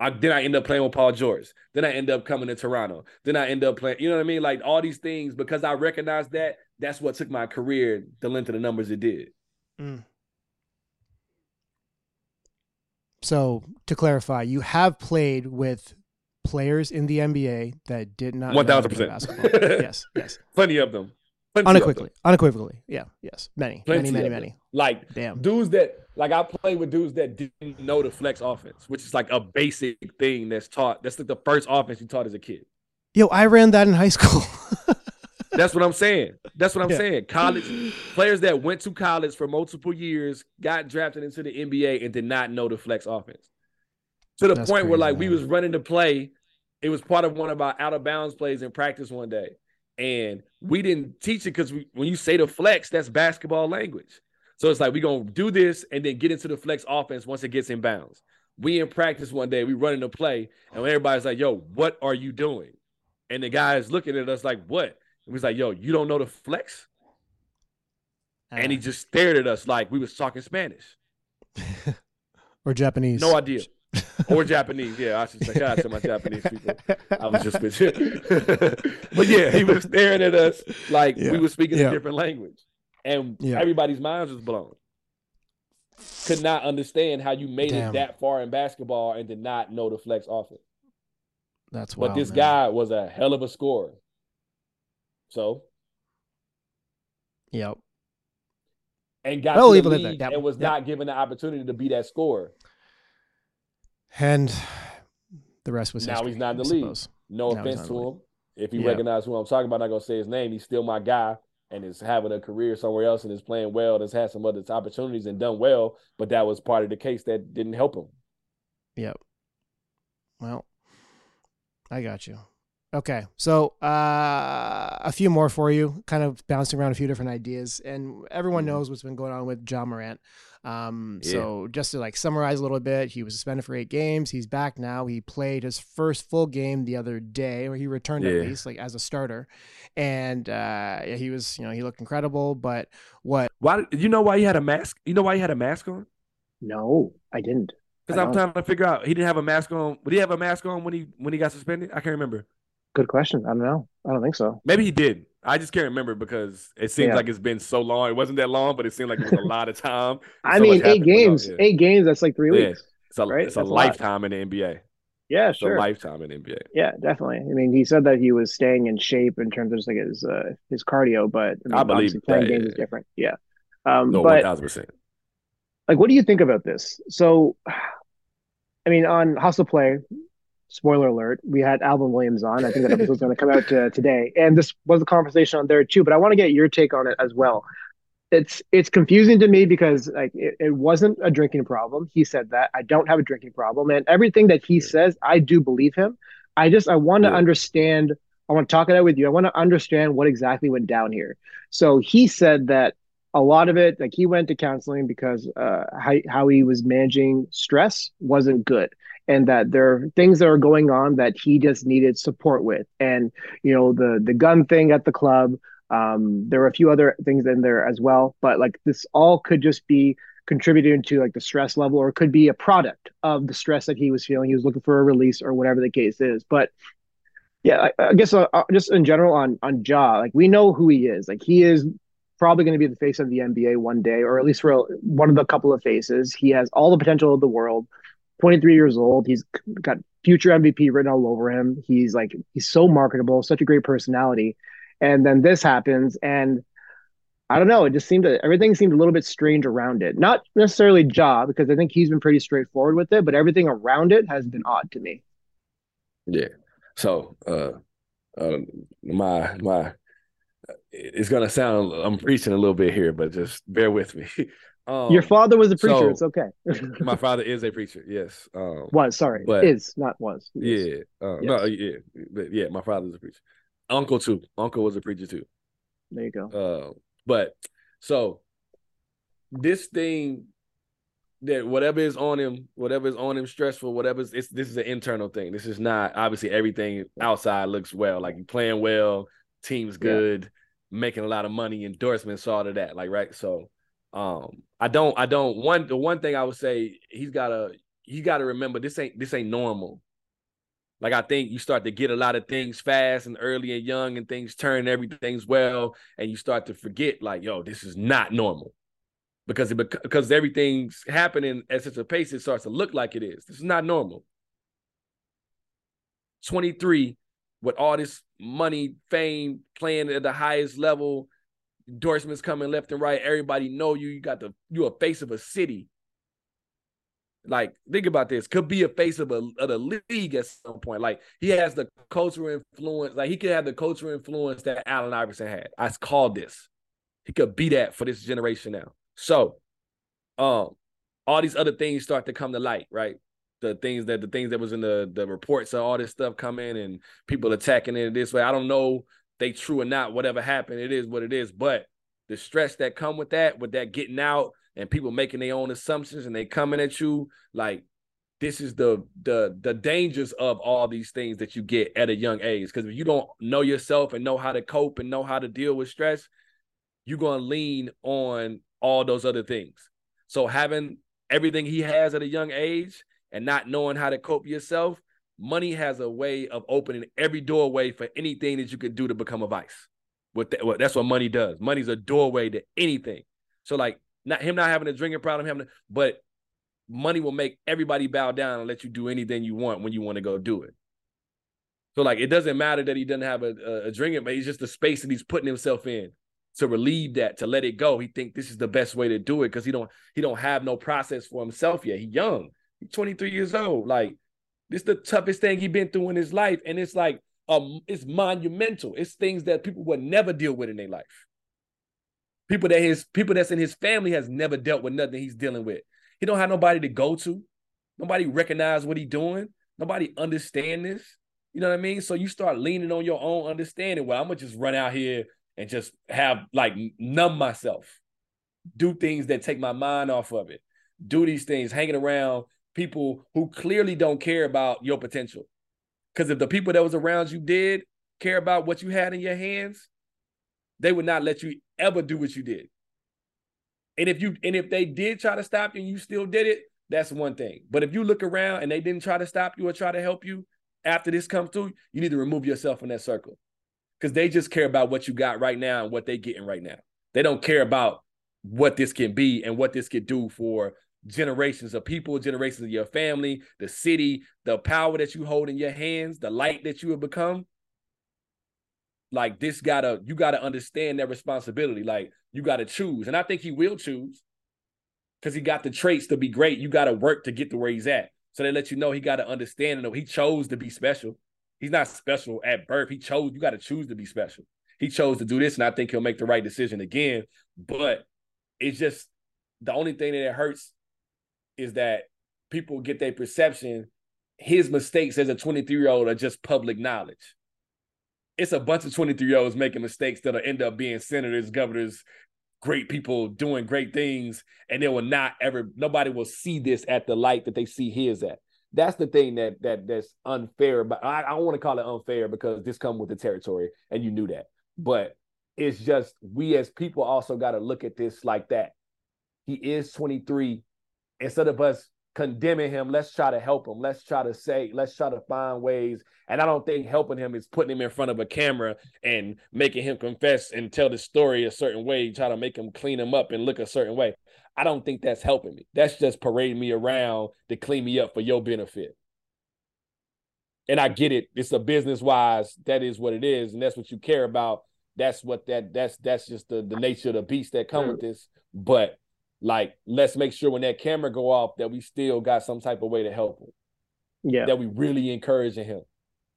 [SPEAKER 2] I, then I end up playing with Paul George. Then I end up coming to Toronto. Then I end up playing, you know what I mean? Like all these things, because I recognize that, that's what took my career the length of the numbers it did. Mm.
[SPEAKER 1] So to clarify, you have played with players in the NBA that did not know how to play
[SPEAKER 2] 1000%.
[SPEAKER 1] basketball. yes, yes.
[SPEAKER 2] Plenty of them. Plenty of them.
[SPEAKER 1] Unequivocally. Unequivocally. Yeah, yes. Many.
[SPEAKER 2] Plenty
[SPEAKER 1] many, many, many.
[SPEAKER 2] Like
[SPEAKER 1] Damn.
[SPEAKER 2] dudes that like I played with dudes that didn't know the flex offense, which is like a basic thing that's taught. That's like the first offense you taught as a kid.
[SPEAKER 1] Yo, I ran that in high school.
[SPEAKER 2] That's what I'm saying. That's what I'm
[SPEAKER 1] Yeah.
[SPEAKER 2] saying. College players that went to college for multiple years got drafted into the NBA and did not know the flex offense. To the
[SPEAKER 1] That's
[SPEAKER 2] point where like we was running the play, it was part of one of our out of bounds plays in practice one day. And we didn't teach it because when you say the flex, that's basketball language. So it's like we're gonna do this and then get into the flex offense once it gets in bounds. We in practice one day, we running the play, and everybody's like, "Yo, what are you doing?" And the guy is looking at us like, "What?" And he's like, "Yo, you don't know the flex?" And he uh. just stared at us like we was talking Spanish.
[SPEAKER 1] or Japanese.
[SPEAKER 2] No idea. Or Japanese. Yeah, I should say shout out to my Japanese people. I was just with you. but yeah, he was staring at us like
[SPEAKER 1] Yeah.
[SPEAKER 2] we were speaking
[SPEAKER 1] Yeah.
[SPEAKER 2] a different language. And
[SPEAKER 1] Yeah.
[SPEAKER 2] everybody's minds was blown. Could not understand how you made
[SPEAKER 1] Damn.
[SPEAKER 2] it that far in basketball and did not know the flex offense.
[SPEAKER 1] That's
[SPEAKER 2] But this
[SPEAKER 1] man.
[SPEAKER 2] guy was a hell of a scorer. So
[SPEAKER 1] Yep.
[SPEAKER 2] and got
[SPEAKER 1] Well,
[SPEAKER 2] to the
[SPEAKER 1] that. Yep.
[SPEAKER 2] and was not given the opportunity to be that scorer.
[SPEAKER 1] And the rest was
[SPEAKER 2] Now
[SPEAKER 1] history,
[SPEAKER 2] he's not in the
[SPEAKER 1] I
[SPEAKER 2] league.
[SPEAKER 1] suppose.
[SPEAKER 2] No
[SPEAKER 1] Now
[SPEAKER 2] offense to him. If you
[SPEAKER 1] Yeah.
[SPEAKER 2] recognize who I'm talking about, I'm not gonna say his name. He's still my guy and is having a career somewhere else and is playing well and has had some other opportunities and done well. But that was part of the case that didn't help him.
[SPEAKER 1] Yep. Well, I got you. Okay. So, uh, a few more for you, kind of bouncing around a few different ideas. And everyone
[SPEAKER 2] Mhm.
[SPEAKER 1] knows what's been going on with Ja Morant. Um,
[SPEAKER 2] Yeah.
[SPEAKER 1] So, just to like summarize a little bit, he was suspended for eight games. He's back now. He played his first full game the other day, or he returned at
[SPEAKER 2] Yeah.
[SPEAKER 1] least, like as a starter. And uh, yeah, he was, you know, he looked incredible. But what
[SPEAKER 2] Why? You know why he had a mask? You know why he had a mask on?
[SPEAKER 5] No, I didn't.
[SPEAKER 2] Because
[SPEAKER 5] I
[SPEAKER 2] I'm trying to figure out. He didn't have a mask on. Did he have a mask on when he when he got suspended? I can't remember.
[SPEAKER 5] Good question. I don't know. I don't think so.
[SPEAKER 2] Maybe he did. I just can't remember because it seems
[SPEAKER 5] Yeah.
[SPEAKER 2] like it's been so long. It wasn't that long, but it seemed like it was a lot of time.
[SPEAKER 5] I
[SPEAKER 2] So
[SPEAKER 5] mean, eight games.
[SPEAKER 2] yeah.
[SPEAKER 5] Eight games. That's like three
[SPEAKER 2] Yeah.
[SPEAKER 5] weeks.
[SPEAKER 2] It's a
[SPEAKER 5] Right?
[SPEAKER 2] it's a
[SPEAKER 5] That's a
[SPEAKER 2] lifetime in the NBA.
[SPEAKER 5] Yeah,
[SPEAKER 2] It's
[SPEAKER 5] sure.
[SPEAKER 2] a lifetime in the NBA.
[SPEAKER 5] Yeah, definitely. I mean, he said that he was staying in shape in terms of just like his uh, his cardio, but I, mean,
[SPEAKER 2] I believe
[SPEAKER 5] playing
[SPEAKER 2] that,
[SPEAKER 5] games is different. Yeah. Um,
[SPEAKER 2] No, one thousand percent.
[SPEAKER 5] like, what do you think about this? So, I mean, on Hustle Play, spoiler alert, we had Alvin Williams on. I think that episode's going to come out uh, today, and this was a conversation on there too. But I want to get your take on it as well. It's it's confusing to me because like it, it wasn't a drinking problem. He said that I don't have a drinking problem, and everything that he says, I do believe him. I just I want to
[SPEAKER 2] Yeah.
[SPEAKER 5] understand. I want to talk about it out with you. I want to understand what exactly went down here. So he said that a lot of it, like he went to counseling because uh, how how he was managing stress wasn't good, and that there are things that are going on that he just needed support with, and you know the the gun thing at the club. Um, there were a few other things in there as well, but like this all could just be contributing to like the stress level, or could be a product of the stress that he was feeling. He was looking for a release, or whatever the case is. But Yeah, I, I guess uh, uh, just in general on on Ja, like we know who he is. Like he is probably going to be the face of the NBA one day, or at least for one of the couple of faces. He has all the potential of the world. 23 years old. He's got future MVP written all over him. He's like he's so marketable, such a great personality. And then this happens, and I don't know. It just seemed to everything seemed a little bit strange around it. Not necessarily Ja, because I think he's been pretty straightforward with it, but everything around it has been odd to me.
[SPEAKER 2] Yeah. So uh, uh my my it's gonna sound I'm preaching a little bit here, but just bear with me.
[SPEAKER 5] Um, Your father was a preacher. So it's okay.
[SPEAKER 2] my father is a preacher. Yes. Um,
[SPEAKER 5] was sorry, but is not was.
[SPEAKER 2] Yeah. Uh, yes. No. Yeah. But yeah, my father's a preacher. Uncle too. Uncle was a preacher too.
[SPEAKER 5] There you go.
[SPEAKER 2] Uh, but so this thing that whatever is on him, whatever is on him, stressful, whatever it's this is an internal thing. This is not obviously everything outside looks well. Like you playing well, team's good, yeah. making a lot of money, endorsements, all of that. Like right. So um I don't I don't one the one thing I would say he's gotta he gotta remember this ain't this ain't normal. Like I think you start to get a lot of things fast and early and young and things turn everything's well and you start to forget like yo this is not normal because it because everything's happening at such a pace, it starts to look like it is. This is not normal. 23 with all this money, fame, playing at the highest level, endorsements coming left and right. Everybody know you. You got the you a face of a city. Like think about this. Could be a face of a of the league at some point. Like he has the cultural influence. Like he could have the cultural influence that Allen Iverson had. I called this. He could be that for this generation now. So, um, all these other things start to come to light, right? The things that the things that was in the the reports of all this stuff coming and people attacking it this way. I don't know they true or not. Whatever happened, it is what it is. But the stress that come with that, with that getting out and people making their own assumptions and they coming at you, like this is the the the dangers of all these things that you get at a young age. Because if you don't know yourself and know how to cope and know how to deal with stress, you're gonna lean on all those other things. So having everything he has at a young age and not knowing how to cope yourself, money has a way of opening every doorway for anything that you could do to become a vice. What that, well, that's what money does. Money's a doorway to anything. So like not him not having a drinking problem, having, but money will make everybody bow down and let you do anything you want when you want to go do it. So like it doesn't matter that he doesn't have a, a, a drinking, but he's just the space that he's putting himself in to relieve that, to let it go. He think this is the best way to do it because he don't he don't have no process for himself yet. He young. He's 23 years old. Like this the toughest thing he been through in his life. And it's like um it's monumental. It's things that people would never deal with in their life. People that his people that's in his family has never dealt with nothing he's dealing with. He don't have nobody to go to. Nobody recognize what he doing. Nobody understand this. You know what I mean? So you start leaning on your own understanding. Well, I'm gonna just run out here and just have like numb myself, do things that take my mind off of it, do these things, hanging around people who clearly don't care about your potential. Because if the people that was around you did care about what you had in your hands, they would not let you ever do what you did. And if you and if they did try to stop you and you still did it, that's one thing. But if you look around and they didn't try to stop you or try to help you after this comes through, you need to remove yourself from that circle because they just care about what you got right now and what they getting right now. They don't care about what this can be and what this could do for generations of people, generations of your family, the city, the power that you hold in your hands, the light that you have become. Like this gotta, you gotta understand that responsibility. Like you gotta choose. And I think he will choose because he got the traits to be great. You gotta work to get to where he's at. So they let you know he gotta understand and he chose to be special. He's not special at birth. He chose, you got to choose to be special. He chose to do this, and I think he'll make the right decision again. But it's just the only thing that hurts is that people get their perception. His mistakes as a 23 year old are just public knowledge. It's a bunch of 23 year olds making mistakes that'll end up being senators, governors, great people doing great things, and they will not ever, nobody will see this at the light that they see his at that's the thing that that that's unfair. But I, I don't want to call it unfair because this come with the territory, and you knew that. But it's just we as people also got to look at this like that. He is 23. Instead of us condemning him. Let's try to help him. Let's try to say, let's try to find ways. And I don't think helping him is putting him in front of a camera and making him confess and tell the story a certain way, try to make him clean him up and look a certain way. I don't think that's helping me. That's just parading me around to clean me up for your benefit. And I get it. It's a business wise. That is what it is, and that's what you care about. That's what that that's that's just the the nature of the beast that come with this. But like, let's make sure when that camera go off that we still got some type of way to help him.
[SPEAKER 5] Yeah.
[SPEAKER 2] That we really encouraging him.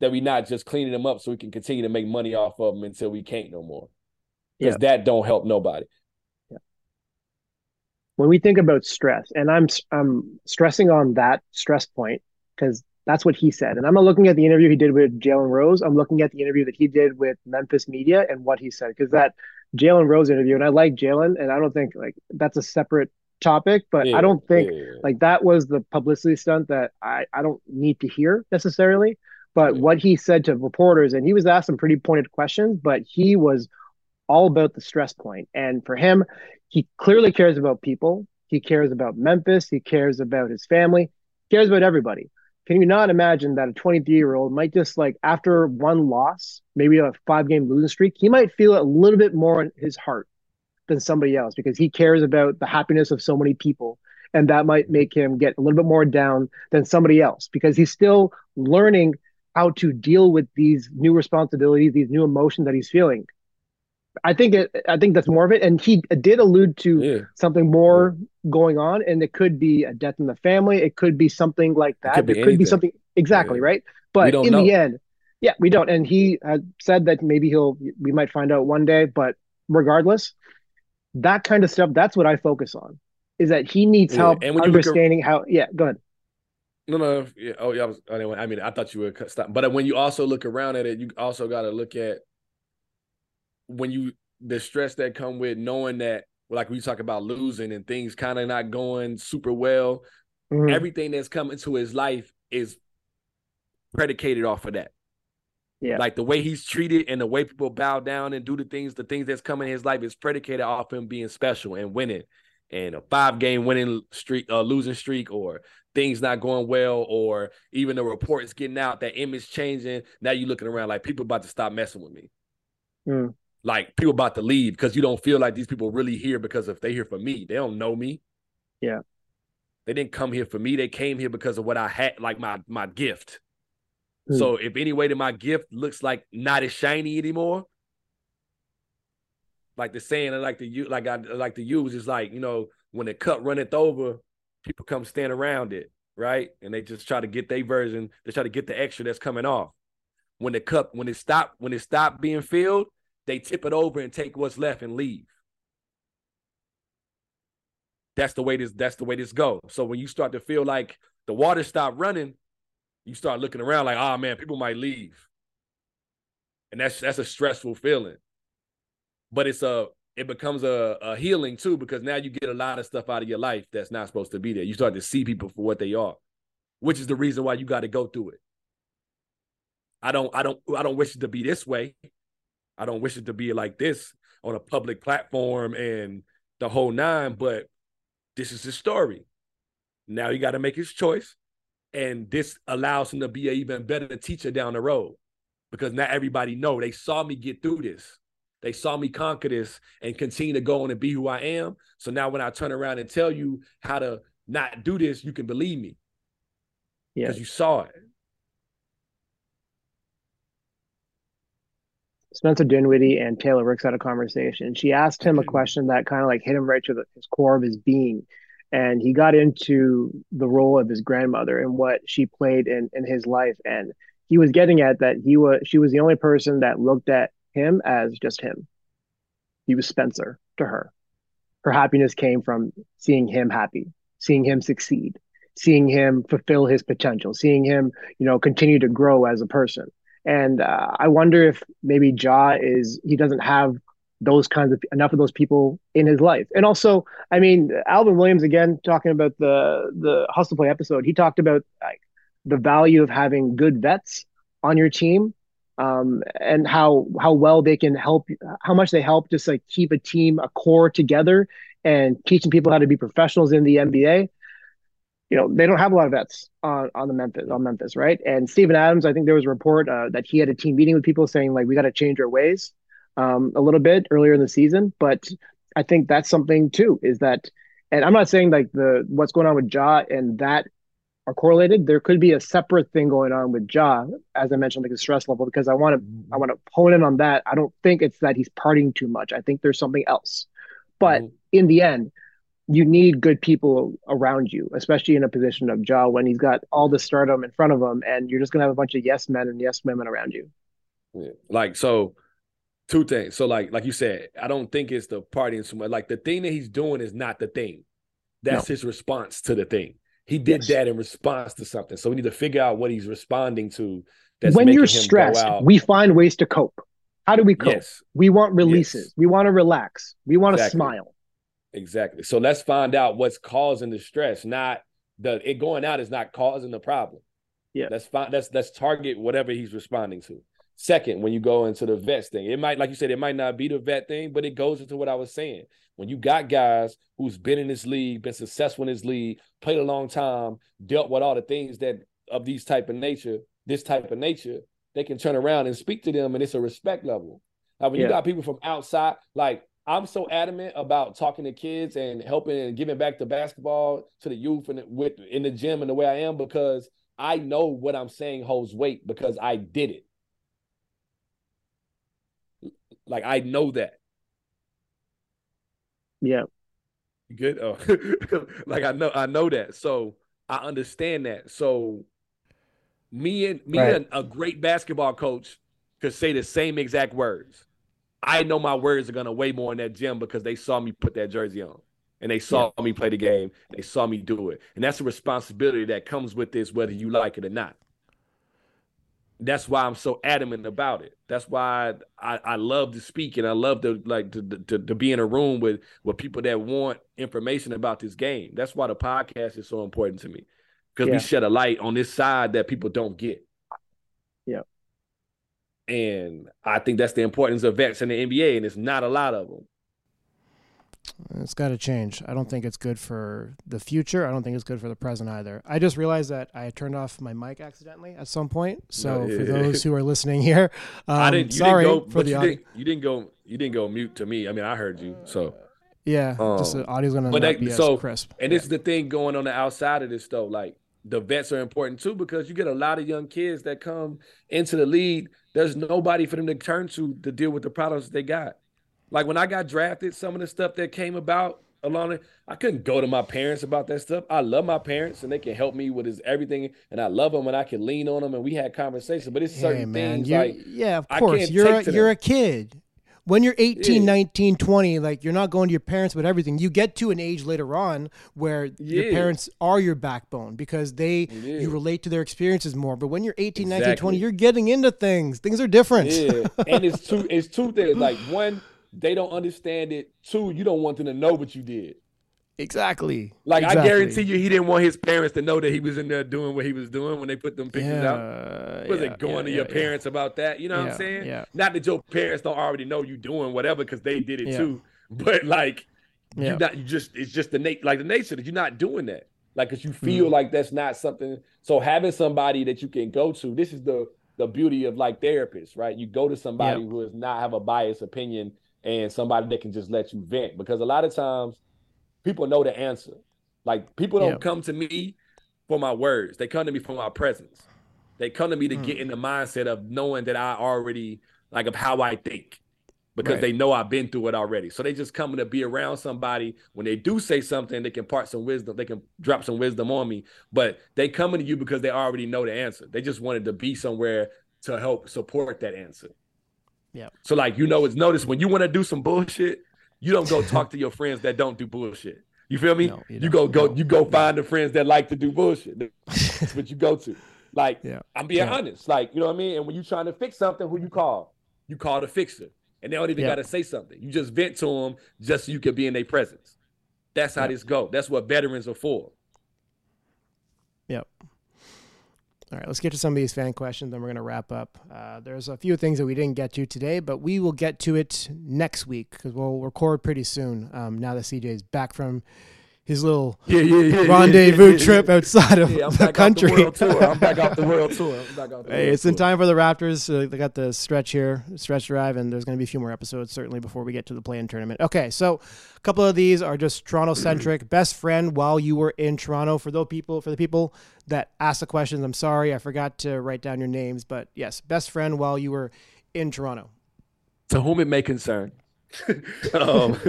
[SPEAKER 2] That we not just cleaning him up so we can continue to make money off of him until we can't no more. Because yeah. that don't help nobody.
[SPEAKER 5] Yeah. When we think about stress, and I'm I'm stressing on that stress point because that's what he said. And I'm not looking at the interview he did with Jalen Rose. I'm looking at the interview that he did with Memphis Media and what he said because that Jalen Rose interview, and I like Jalen, and I don't think like that's a separate topic, but yeah, I don't think yeah, yeah. like that was the publicity stunt that I I don't need to hear necessarily. But what he said to reporters, and he was asked some pretty pointed questions, but he was all about the stress point. And for him, he clearly cares about people. He cares about Memphis. He cares about his family. He cares about everybody. Can you not imagine that a 23 year old might just like after one loss, maybe a five game losing streak, he might feel a little bit more in his heart than somebody else because he cares about the happiness of so many people. And that might make him get a little bit more down than somebody else because he's still learning how to deal with these new responsibilities, these new emotions that he's feeling. I think it, I think that's more of it. And he did allude to yeah. something more yeah. going on, and it could be a death in the family. It could be something like that. It could, be, could be, something exactly yeah. right. But in know. the end, yeah, we don't. And he had said that maybe he'll. We might find out one day. But regardless, that kind of stuff. That's what I focus on. Is that he needs help and understanding how? Yeah, go ahead.
[SPEAKER 2] No, no. Yeah, oh, yeah. I, was, I mean, I thought you would stop. But when you also look around at it, you also got to look at when you the stress that come with knowing that like we talk about losing and things kind of not going super well mm-hmm. everything that's come into his life is predicated off of that. Yeah. Like the way he's treated and the way people bow down and do the things the things that's coming in his life is predicated off him being special and winning. And a five game winning streak uh, losing streak or things not going well or even the reports getting out that image changing. Now you're looking around like people about to stop messing with me. Mm like people about to leave because you don't feel like these people really here because if they here for me, they don't know me.
[SPEAKER 5] Yeah.
[SPEAKER 2] They didn't come here for me. They came here because of what I had, like my my gift. Mm. So if any way that my gift looks like not as shiny anymore, like the saying I like to use, like I like to use is like, you know, when the cup runneth over, people come stand around it, right? And they just try to get their version, they try to get the extra that's coming off. When the cup, when it stopped, when it stopped being filled, they tip it over and take what's left and leave. That's the way this that's the way this goes. So when you start to feel like the water stopped running, you start looking around like, oh man, people might leave. And that's that's a stressful feeling. But it's a it becomes a, a healing too, because now you get a lot of stuff out of your life that's not supposed to be there. You start to see people for what they are, which is the reason why you got to go through it. I don't, I don't, I don't wish it to be this way. I don't wish it to be like this on a public platform and the whole nine, but this is his story. Now he got to make his choice. And this allows him to be an even better teacher down the road because not everybody know they saw me get through this. They saw me conquer this and continue to go on and be who I am. So now when I turn around and tell you how to not do this, you can believe me. Because you saw it.
[SPEAKER 5] Spencer Dinwiddie and Taylor Rooks had a conversation. She asked him a question that kind of like hit him right to the, his core of his being. And he got into the role of his grandmother and what she played in, in his life. And he was getting at that he was she was the only person that looked at him as just him. He was Spencer to her. Her happiness came from seeing him happy, seeing him succeed, seeing him fulfill his potential, seeing him, you know, continue to grow as a person. And uh, I wonder if maybe Ja is he doesn't have those kinds of enough of those people in his life. And also, I mean, Alvin Williams again talking about the the hustle play episode. He talked about like the value of having good vets on your team um, and how how well they can help, how much they help just like keep a team, a core together, and teaching people how to be professionals in the NBA. You know, they don't have a lot of vets on, on the Memphis on Memphis, right? And Steven Adams, I think there was a report uh, that he had a team meeting with people saying like we got to change our ways um, a little bit earlier in the season. But I think that's something too. Is that, and I'm not saying like the what's going on with Ja and that are correlated. There could be a separate thing going on with Ja, as I mentioned, like the stress level, because I want to I want to hone in on that. I don't think it's that he's partying too much. I think there's something else. But mm-hmm. in the end, you need good people around you, especially in a position of Ja when he's got all the stardom in front of him, and you're just gonna have a bunch of yes men and yes women around you.
[SPEAKER 2] Yeah. Like so, two things. So like like you said, I don't think it's the partying so much. Like the thing that he's doing is not the thing. That's no. his response to the thing. He did yes. that in response to something. So we need to figure out what he's responding to.
[SPEAKER 5] That's when you're stressed, we find ways to cope. How do we cope? Yes. We want releases. Yes. We want to relax. We want exactly. to smile.
[SPEAKER 2] Exactly. So let's find out what's causing the stress. Not the it going out is not causing the problem.
[SPEAKER 5] Yeah.
[SPEAKER 2] Let's find let's let's target whatever he's responding to. Second, when you go into the vets thing, it might, like you said, it might not be the vet thing, but it goes into what I was saying. When you got guys who's been in this league, been successful in this league, played a long time, dealt with all the things that of these type of nature, this type of nature, they can turn around and speak to them, and it's a respect level. Now, when yeah. you got people from outside, like I'm so adamant about talking to kids and helping and giving back to basketball to the youth and with in the gym and the way I am because I know what I'm saying holds weight because I did it. Like I know that.
[SPEAKER 5] Yeah.
[SPEAKER 2] Good? Oh, like I know I know that. So I understand that. So me and me right. and a great basketball coach could say the same exact words. I know my words are gonna weigh more in that gym because they saw me put that jersey on and they saw yeah. me play the game. They saw me do it, and that's a responsibility that comes with this, whether you like it or not. That's why I'm so adamant about it. That's why I, I love to speak and I love to like to, to, to be in a room with with people that want information about this game. That's why the podcast is so important to me because yeah. we shed a light on this side that people don't get.
[SPEAKER 5] Yeah.
[SPEAKER 2] And I think that's the importance of vets in the NBA, and it's not a lot of them.
[SPEAKER 1] It's got to change. I don't think it's good for the future. I don't think it's good for the present either. I just realized that I turned off my mic accidentally at some point. So yeah, for those who are listening here, um, I didn't. sorry
[SPEAKER 2] didn't
[SPEAKER 1] go, for the
[SPEAKER 2] you. Didn't, you didn't go. You didn't go mute to me. I mean, I heard you. So
[SPEAKER 1] yeah, um, just the audio's gonna but that, be so, crisp.
[SPEAKER 2] And
[SPEAKER 1] yeah.
[SPEAKER 2] this is the thing going on the outside of this though. Like the vets are important too because you get a lot of young kids that come into the league there's nobody for them to turn to to deal with the problems they got. Like when I got drafted, some of the stuff that came about along I couldn't go to my parents about that stuff. I love my parents and they can help me with his everything, and I love them and I can lean on them and we had conversations. But it's certain hey, man, things like
[SPEAKER 1] yeah, of course you're a, you're a kid when you're 18 yeah. 19 20 like you're not going to your parents with everything you get to an age later on where yeah. your parents are your backbone because they yeah. you relate to their experiences more but when you're 18 exactly. 19 20 you're getting into things things are different
[SPEAKER 2] yeah and it's two it's two things like one they don't understand it two you don't want them to know what you did
[SPEAKER 1] Exactly.
[SPEAKER 2] Like
[SPEAKER 1] exactly.
[SPEAKER 2] I guarantee you, he didn't want his parents to know that he was in there doing what he was doing when they put them pictures yeah, out. Was yeah, it going yeah, to your parents about that? You know what I'm saying?
[SPEAKER 1] Yeah.
[SPEAKER 2] Not that your parents don't already know you doing whatever because they did it too, but like you not you just it's just the nature like the nature that you're not doing that. Like because you feel mm. like that's not something. So having somebody that you can go to, this is the the beauty of like therapists, right? You go to somebody who does not have a biased opinion and somebody that can just let you vent because a lot of times people know the answer. Like people don't come to me for my words. They come to me for my presence. They come to me to mm. get in the mindset of knowing that I already like of how I think because right. they know I've been through it already. So they just coming to be around somebody when they do say something, they can part some wisdom, they can drop some wisdom on me. But they coming to you because they already know the answer. They just wanted to be somewhere to help support that answer.
[SPEAKER 1] Yeah.
[SPEAKER 2] So like you know, it's notice when you want to do some bullshit, you don't go talk to your friends that don't do bullshit. You feel me? No, you, you, go go no, you go find the friends that like to do bullshit. That's what you go to. Like yeah. I'm being yeah. honest. Like you know what I mean. And when you're trying to fix something, who you call? You call the fixer, and they don't even yeah. got to say something. You just vent to them just so you can be in their presence. That's how this go. That's what veterans are for.
[SPEAKER 1] Yep. All right, let's get to some of these fan questions, then we're going to wrap up. Uh, there's a few things that we didn't get to today, but we will get to it next week because we'll record pretty soon um, now that CJ is back from his little
[SPEAKER 2] yeah, yeah, yeah,
[SPEAKER 1] rendezvous trip outside of the country.
[SPEAKER 2] The tour. I'm back off the world tour. I'm back off the
[SPEAKER 1] Hey,
[SPEAKER 2] world
[SPEAKER 1] it's in time for the Raptors. Uh, they got the stretch here, stretch drive, and there's going to be a few more episodes certainly before we get to the play-in tournament. Okay, so a couple of these are just Toronto-centric. Best friend while you were in Toronto. For those people, for the people that asked the questions, I'm sorry I forgot to write down your names, but yes, best friend while you were in Toronto.
[SPEAKER 2] To whom it may concern. um,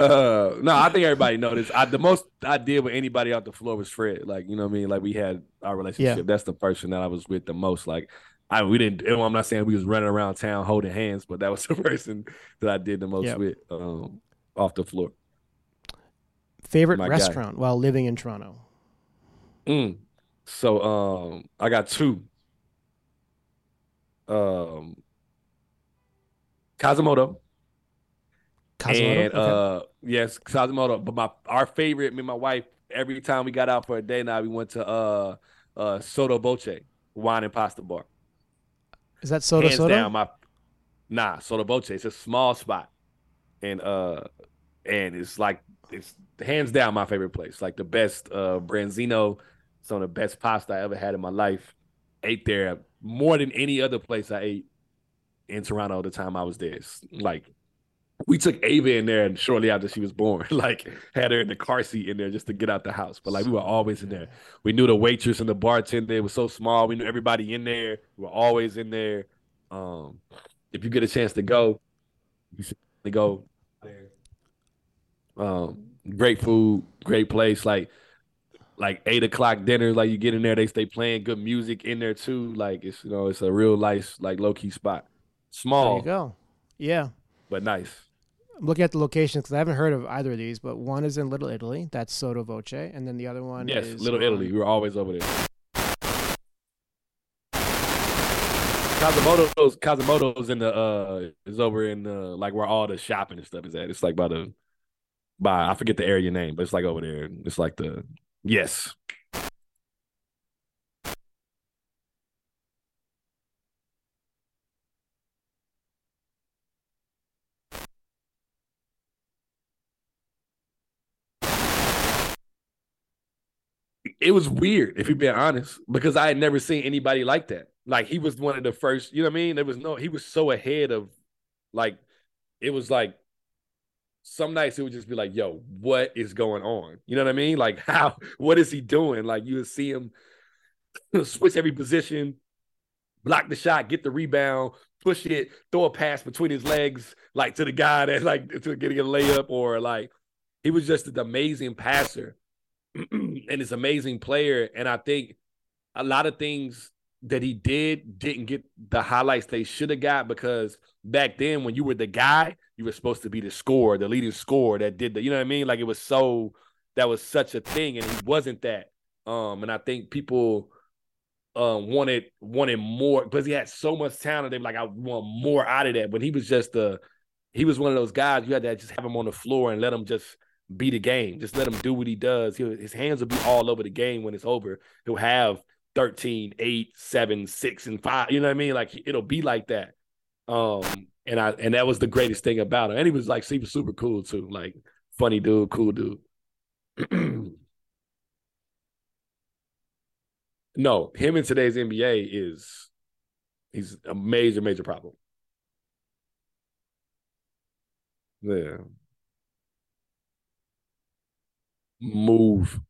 [SPEAKER 2] uh, no, I think everybody this. I, the most I did with anybody off the floor was Fred. Like, you know what I mean? Like we had our relationship. That's the person that I was with the most. Like I we didn't I'm not saying we was running around town holding hands, but that was the person that I did the most
[SPEAKER 1] Yep.
[SPEAKER 2] with um off the floor.
[SPEAKER 1] Favorite
[SPEAKER 2] My guy.
[SPEAKER 1] restaurant while living in Toronto.
[SPEAKER 2] Mm. So um I got two. Um Kasa
[SPEAKER 1] Moto. Kasa Moto?
[SPEAKER 2] And
[SPEAKER 1] Okay.
[SPEAKER 2] uh yes, Kasa Moto. But my our favorite, me and my wife, every time we got out for a day now, we went to uh uh Sotto Voce, wine and pasta bar.
[SPEAKER 1] Is that Soda
[SPEAKER 2] Hands
[SPEAKER 1] Soda?
[SPEAKER 2] down, my nah, Sotto Voce. It's a small spot. And uh and it's like it's hands down my favorite place. Like the best uh branzino. Some of the best pasta I ever had in my life. Ate there more than any other place I ate in Toronto the time I was there. It's like we took Ava in there and shortly after she was born, like had her in the car seat in there just to get out the house. But like we were always in there. We knew the waitress and the bartender. It was so small. We knew everybody in there. We were always in there. Um, if you get a chance to go, you should go there. Um, great food, great place. Like like eight o'clock dinner. Like you get in there, they stay playing good music in there too. Like it's you know it's a real nice like low key spot.
[SPEAKER 1] There
[SPEAKER 2] Small
[SPEAKER 1] you go. Yeah.
[SPEAKER 2] but nice.
[SPEAKER 1] I'm looking at the locations because I haven't heard of either of these, but one is in Little Italy. That's Sotto Voce. And then the other one
[SPEAKER 2] Yes,
[SPEAKER 1] is
[SPEAKER 2] Little Italy. We were always over there. Kasa Moto's Kazumoto's in the uh is over in uh like where all the shopping and stuff is at. It's like by the by I forget the area name, but it's like over there. It's like the yes. It was weird, if you're being honest, because I had never seen anybody like that. Like he was one of the first, you know what I mean? There was no, he was so ahead of like it was like some nights it would just be like, yo, what is going on? You know what I mean? Like how what is he doing? Like you would see him switch every position, block the shot, get the rebound, push it, throw a pass between his legs, like to the guy that like to getting a layup, or like he was just an amazing passer and this amazing player. And I think a lot of things that he did didn't get the highlights they should have got because back then when you were the guy, you were supposed to be the scorer, the leading scorer that did the, you know what I mean? Like it was so that was such a thing, and he wasn't that. Um, and I think people um wanted wanted more because he had so much talent. They were like, I want more out of that. But he was just a he was one of those guys you had to just have him on the floor and let him just be the game. Just let him do what he does. He'll, his hands will be all over the game when it's over. He'll have 13, 8, 7, 6, and 5. You know what I mean? Like it'll be like that. Um, and I and that was the greatest thing about him. And he was like, he super cool too. Like funny dude, cool dude. no, him in today's NBA is he's a major, major problem. Yeah. Move.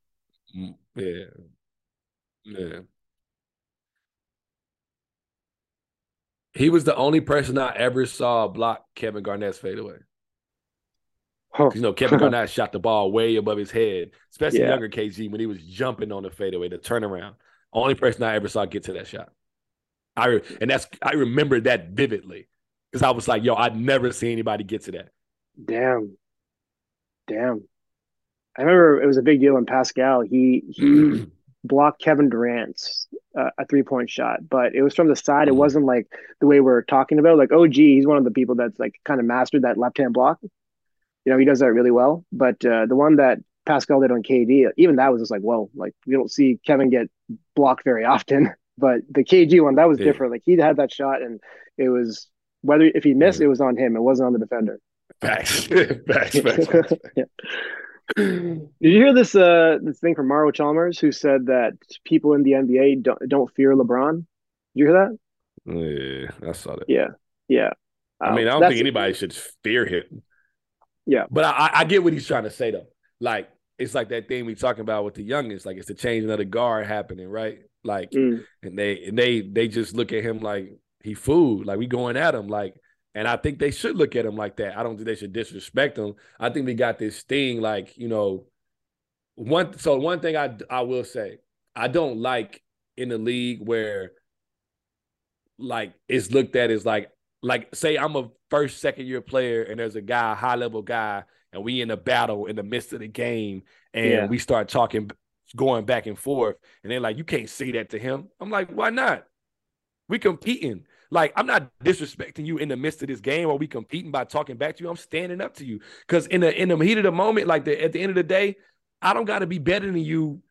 [SPEAKER 2] Yeah. Yeah. He was the only person I ever saw block Kevin Garnett's fadeaway.
[SPEAKER 5] Huh.
[SPEAKER 2] You know, Kevin Garnett shot the ball way above his head, especially
[SPEAKER 5] Yeah.
[SPEAKER 2] younger KG when he was jumping on the fadeaway, the turnaround. Only person I ever saw get to that shot. I re- and that's I remember that vividly because I was like, yo, I'd never see anybody get to that.
[SPEAKER 5] Damn. Damn. I remember it was a big deal in Pascal. He he blocked Kevin Durant's uh, a three point shot, but it was from the side. It
[SPEAKER 2] Mhm.
[SPEAKER 5] wasn't like the way we're talking about. Like, oh, gee, he's one of the people that's like kind of mastered that left hand block. You know, he does that really well. But uh, the one that Pascal did on KD, even that was just like, whoa, like we don't see Kevin get blocked very often. But the KG one, that was
[SPEAKER 2] Yeah.
[SPEAKER 5] different. Like he had that shot, and it was whether if he missed,
[SPEAKER 2] Yeah.
[SPEAKER 5] it was on him. It wasn't on the defender.
[SPEAKER 2] Facts. facts, facts, facts.
[SPEAKER 5] yeah. Did you hear this uh this thing from Mario Chalmers who said that people in the NBA don't don't fear LeBron? Did you hear that?
[SPEAKER 2] Yeah, I saw that.
[SPEAKER 5] Yeah, yeah.
[SPEAKER 2] I mean, I
[SPEAKER 5] Um,
[SPEAKER 2] don't think anybody should fear him.
[SPEAKER 5] Yeah.
[SPEAKER 2] But I, I- I get what he's trying to say though. Like it's like that thing we talking about with the youngest. Like it's the changing of the guard happening, right? Like
[SPEAKER 5] Mm,
[SPEAKER 2] and they and they they just look at him like he food. Like we going at him. Like and I think they should look at him like that. I don't think they should disrespect him. I think we got this thing like you know one. So one thing I I will say I don't like in the league where like it's looked at as like like say I'm a first second year player and there's a guy high level guy and we in a battle in the midst of the game and
[SPEAKER 5] Yeah.
[SPEAKER 2] we start talking going back and forth and they're like you can't say that to him i'm like why not we competing like i'm not disrespecting you in the midst of this game or we competing by talking back to you. I'm standing up to you. Because in the in the heat of the moment like the, at the end of the day i don't got to be better than you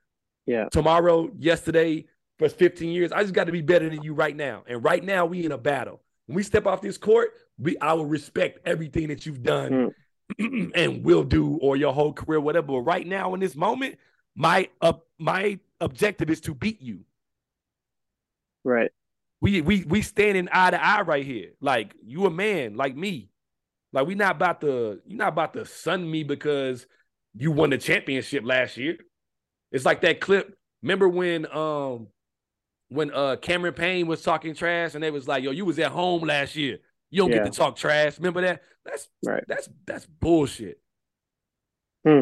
[SPEAKER 5] Yeah.
[SPEAKER 2] tomorrow yesterday for 15 years. I just got to be better than you right now. And right now we in a battle. When we step off this court we i will respect everything that you've done hmm. and will do or your whole career whatever. But right now in this moment my up my objective is to beat you.
[SPEAKER 5] Right.
[SPEAKER 2] We we we standing eye to eye right here. Like you a man like me. Like we not about to you not about to sun me because you won the championship last year. It's like that clip. Remember when um when uh Cameron Payne was talking trash and they was like, yo, you was at home last year. You don't
[SPEAKER 5] Yeah.
[SPEAKER 2] get to talk trash. Remember that? That's
[SPEAKER 5] Right.
[SPEAKER 2] that's that's bullshit.
[SPEAKER 5] Hmm.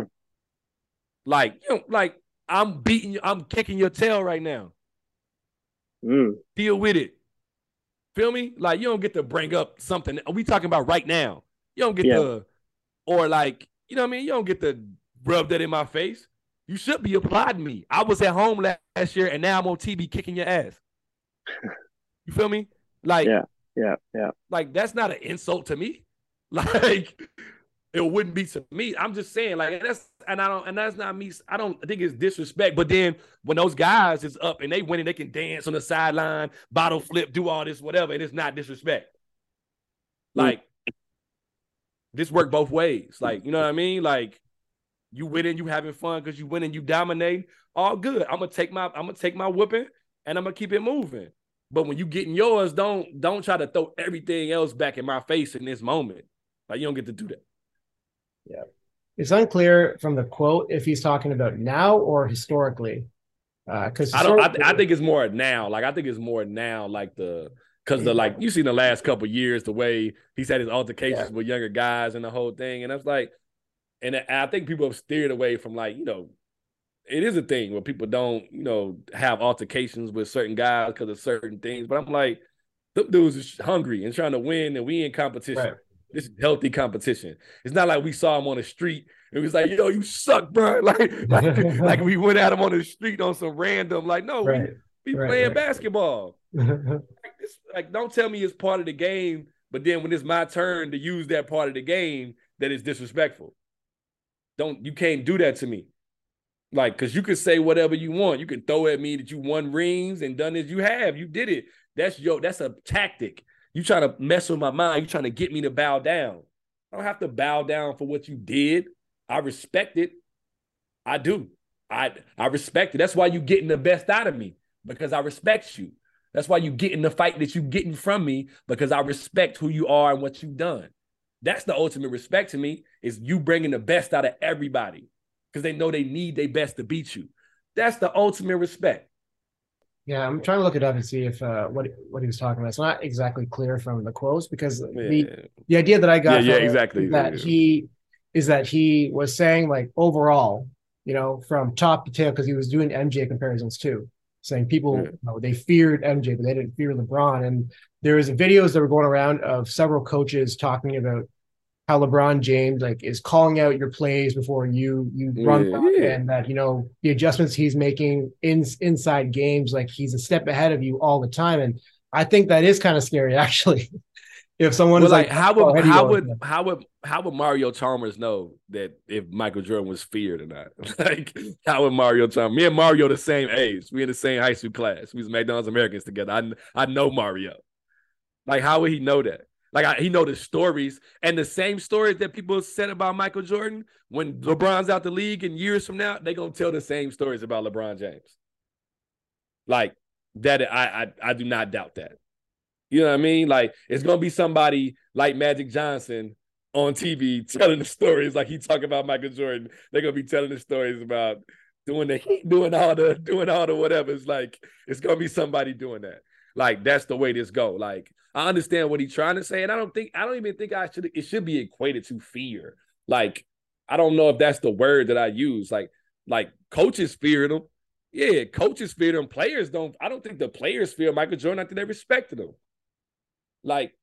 [SPEAKER 2] Like, you know, like I'm beating you, I'm kicking your tail right now
[SPEAKER 5] Mm,
[SPEAKER 2] deal with it. Feel me? Like you don't get to bring up something. We talking about right now. You don't get
[SPEAKER 5] Yeah.
[SPEAKER 2] to, or like you know what I mean. You don't get to rub that in my face. You should be applauding me. I was at home last year, and now I'm on TV kicking your ass. You feel me? Like,
[SPEAKER 5] Yeah. yeah, yeah.
[SPEAKER 2] like that's not an insult to me. Like it wouldn't be to me. I'm just saying, like that's and I don't and that's not me. I don't think it's disrespect. But then when those guys is up and they winning, they can dance on the sideline, bottle flip, do all this, whatever, and it's not disrespect. Mm. Like this work both ways. Like, you know what I mean? Like you winning, you having fun because you winning, you dominate. All good. I'm gonna take my I'm gonna take my whooping and I'm gonna keep it moving. But when you getting yours, don't don't try to throw everything else back in my face in this moment. Like you don't get to do that.
[SPEAKER 1] It's unclear from the quote if he's talking about now or historically. Uh, because
[SPEAKER 2] I don't. I, th- I think it's more now. Like I think it's more now. Like the because the like you see in the last couple years the way he's had his altercations with younger guys and the whole thing, and I was like, and I think people have steered away from like you know, it is a thing where people don't you know have altercations with certain guys because of certain things. But I'm like, them dudes is hungry and trying to win, and we in competition.
[SPEAKER 1] Right.
[SPEAKER 2] This is healthy competition. It's not like we saw him on the street and it was like, yo, you suck, bro. Like, like, like we went at him on the street on some random, like, no,
[SPEAKER 1] Right.
[SPEAKER 2] we, we
[SPEAKER 1] Right,
[SPEAKER 2] playing
[SPEAKER 1] right.
[SPEAKER 2] basketball. Like, this, like, don't tell me it's part of the game, but then when it's my turn to use that part of the game, that is disrespectful. Don't you can't do that to me. Like, cause you can say whatever you want. You can throw at me that you won rings and done as you have. You did it. That's your that's a tactic. You trying to mess with my mind. You trying to get me to bow down. I don't have to bow down for what you did. I respect it. I do. I I respect it. That's why you getting the best out of me because I respect you. That's why you getting the fight that you getting from me because I respect who you are and what you've done. That's the ultimate respect to me is you bringing the best out of everybody because they know they need their best to beat you. That's the ultimate respect.
[SPEAKER 1] Yeah, I'm trying to look it up and see if uh, what what he was talking about. It's not exactly clear from the quotes because the
[SPEAKER 2] Yeah.
[SPEAKER 1] the idea that I got
[SPEAKER 2] Yeah, yeah, exactly.
[SPEAKER 1] that
[SPEAKER 2] Yeah.
[SPEAKER 1] he is that he was saying like overall, you know, from top to tail because he was doing MJ comparisons too, saying people you know, they feared MJ but they didn't fear LeBron. And there was videos that were going around of several coaches talking about how LeBron James like is calling out your plays before you you run
[SPEAKER 2] Yeah, yeah.
[SPEAKER 1] and that you know the adjustments he's making in inside games like he's a step ahead of you all the time and I think that is kind of scary actually if someone
[SPEAKER 2] Well,
[SPEAKER 1] is
[SPEAKER 2] like,
[SPEAKER 1] like,
[SPEAKER 2] how
[SPEAKER 1] "Oh,
[SPEAKER 2] would
[SPEAKER 1] ahead of
[SPEAKER 2] how would how would how would Mario Chalmers know that if Michael Jordan was feared or not? like how would Mario Chalmers? Me and Mario the same age. We in the same high school class. We was McDonald's Americans together. I I know Mario. Like how would he know that? Like I, he know the stories and the same stories that people said about Michael Jordan. When LeBron's out the league and years from now, they gonna tell the same stories about LeBron James. Like that, I I, I do not doubt that. You know what I mean? Like it's gonna be somebody like Magic Johnson on TV telling the stories like he talking about Michael Jordan. They're gonna be telling the stories about doing the doing all the doing all the whatever. It's like it's gonna be somebody doing that. Like that's the way this go. Like I understand what he's trying to say, and I don't think I don't even think I should. It should be equated to fear. Like I don't know if that's the word that I use. Like like coaches feared him. Yeah, coaches feared him. Players don't. I don't think the players fear Michael Jordan. I think they respected him. Like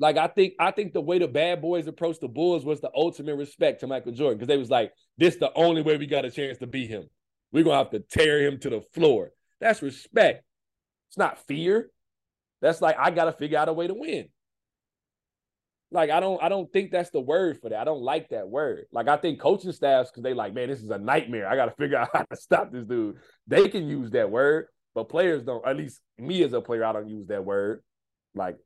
[SPEAKER 2] like I think I think the way the bad boys approached the Bulls was the ultimate respect to Michael Jordan because they was like, this the only way we got a chance to beat him. We're gonna have to tear him to the floor. That's respect. It's not fear. That's like I gotta figure out a way to win. Like I don't I don't think that's the word for that. I don't like that word. Like I think coaching staffs because they like, man, this is a nightmare. I gotta figure out how to stop this dude. They can use that word, but players don't. At least me as a player, I don't use that word. Like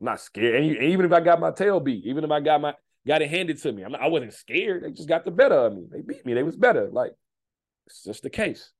[SPEAKER 2] I'm not scared. And even if I got my tail beat, even if I got my got it handed to me, I'm not, I wasn't scared. They just got the better of me. They beat me. They was better. Like it's just the case.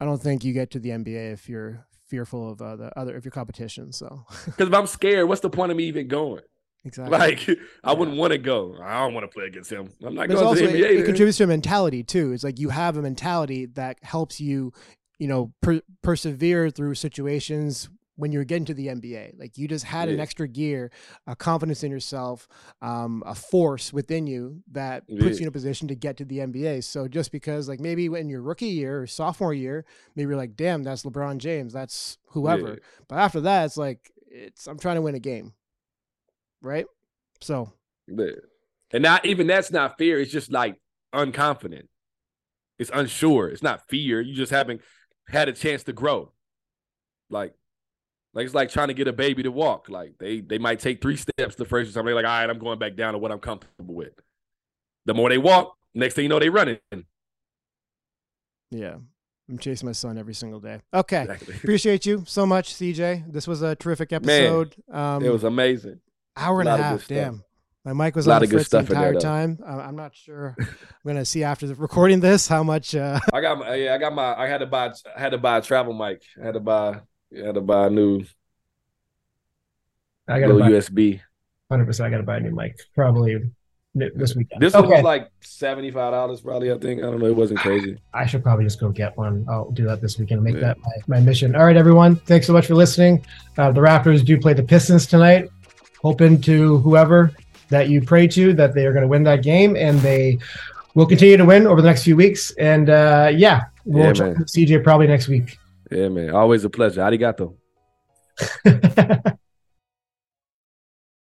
[SPEAKER 1] I don't think you get to the NBA if you're fearful of uh, the other of your competition. So
[SPEAKER 2] because if I'm scared, what's the point of me even going?
[SPEAKER 1] Exactly.
[SPEAKER 2] Like I yeah. wouldn't want to go. I don't want to play against him. I'm not going
[SPEAKER 1] also,
[SPEAKER 2] to the NBA.
[SPEAKER 1] It, it contributes to a mentality too. It's like you have a mentality that helps you, you know, per- persevere through situations when you're getting to the NBA. Like you just had yeah. an extra gear, a confidence in yourself, um, a force within you that puts yeah. you in a position to get to the NBA. So just because like maybe in your rookie year or sophomore year, maybe you're like, damn, that's LeBron James, that's whoever. Yeah. But after that, it's like it's I'm trying to win a game. Right? So
[SPEAKER 2] and not even that's not fear, it's just like unconfident. It's unsure. It's not fear. You just haven't had a chance to grow. Like like it's like trying to get a baby to walk. Like they they might take three steps the first time. They're like, all right, I'm going back down to what I'm comfortable with. The more they walk, next thing you know, they're running.
[SPEAKER 1] Yeah. I'm chasing my son every single day. Okay. Exactly. Appreciate you so much, CJ. This was a terrific episode.
[SPEAKER 2] Man, um, it was amazing.
[SPEAKER 1] Hour and a, a half. Damn. My mic was on the fritz the entire time. I'm not sure. I'm gonna see after the recording this how much. Uh...
[SPEAKER 2] I got my yeah. I got my. I had to buy. I had to buy a travel mic. I had to buy you had to buy a new.
[SPEAKER 6] I got to a
[SPEAKER 2] USB.
[SPEAKER 6] Hundred percent. I got to buy a new mic. Probably this weekend.
[SPEAKER 2] This okay. was like seventy five dollars, probably. I think. I don't know. It wasn't crazy.
[SPEAKER 6] I should probably just go get one. I'll do that this weekend. Make yeah. that my, my mission. All right, everyone. Thanks so much for listening. Uh, the Raptors do play the Pistons tonight. Hoping to whoever that you pray to that they are going to win that game, and they will continue to win over the next few weeks. And uh, yeah, we'll yeah, CJ probably next week.
[SPEAKER 2] Yeah, man. Always a pleasure. Arigato.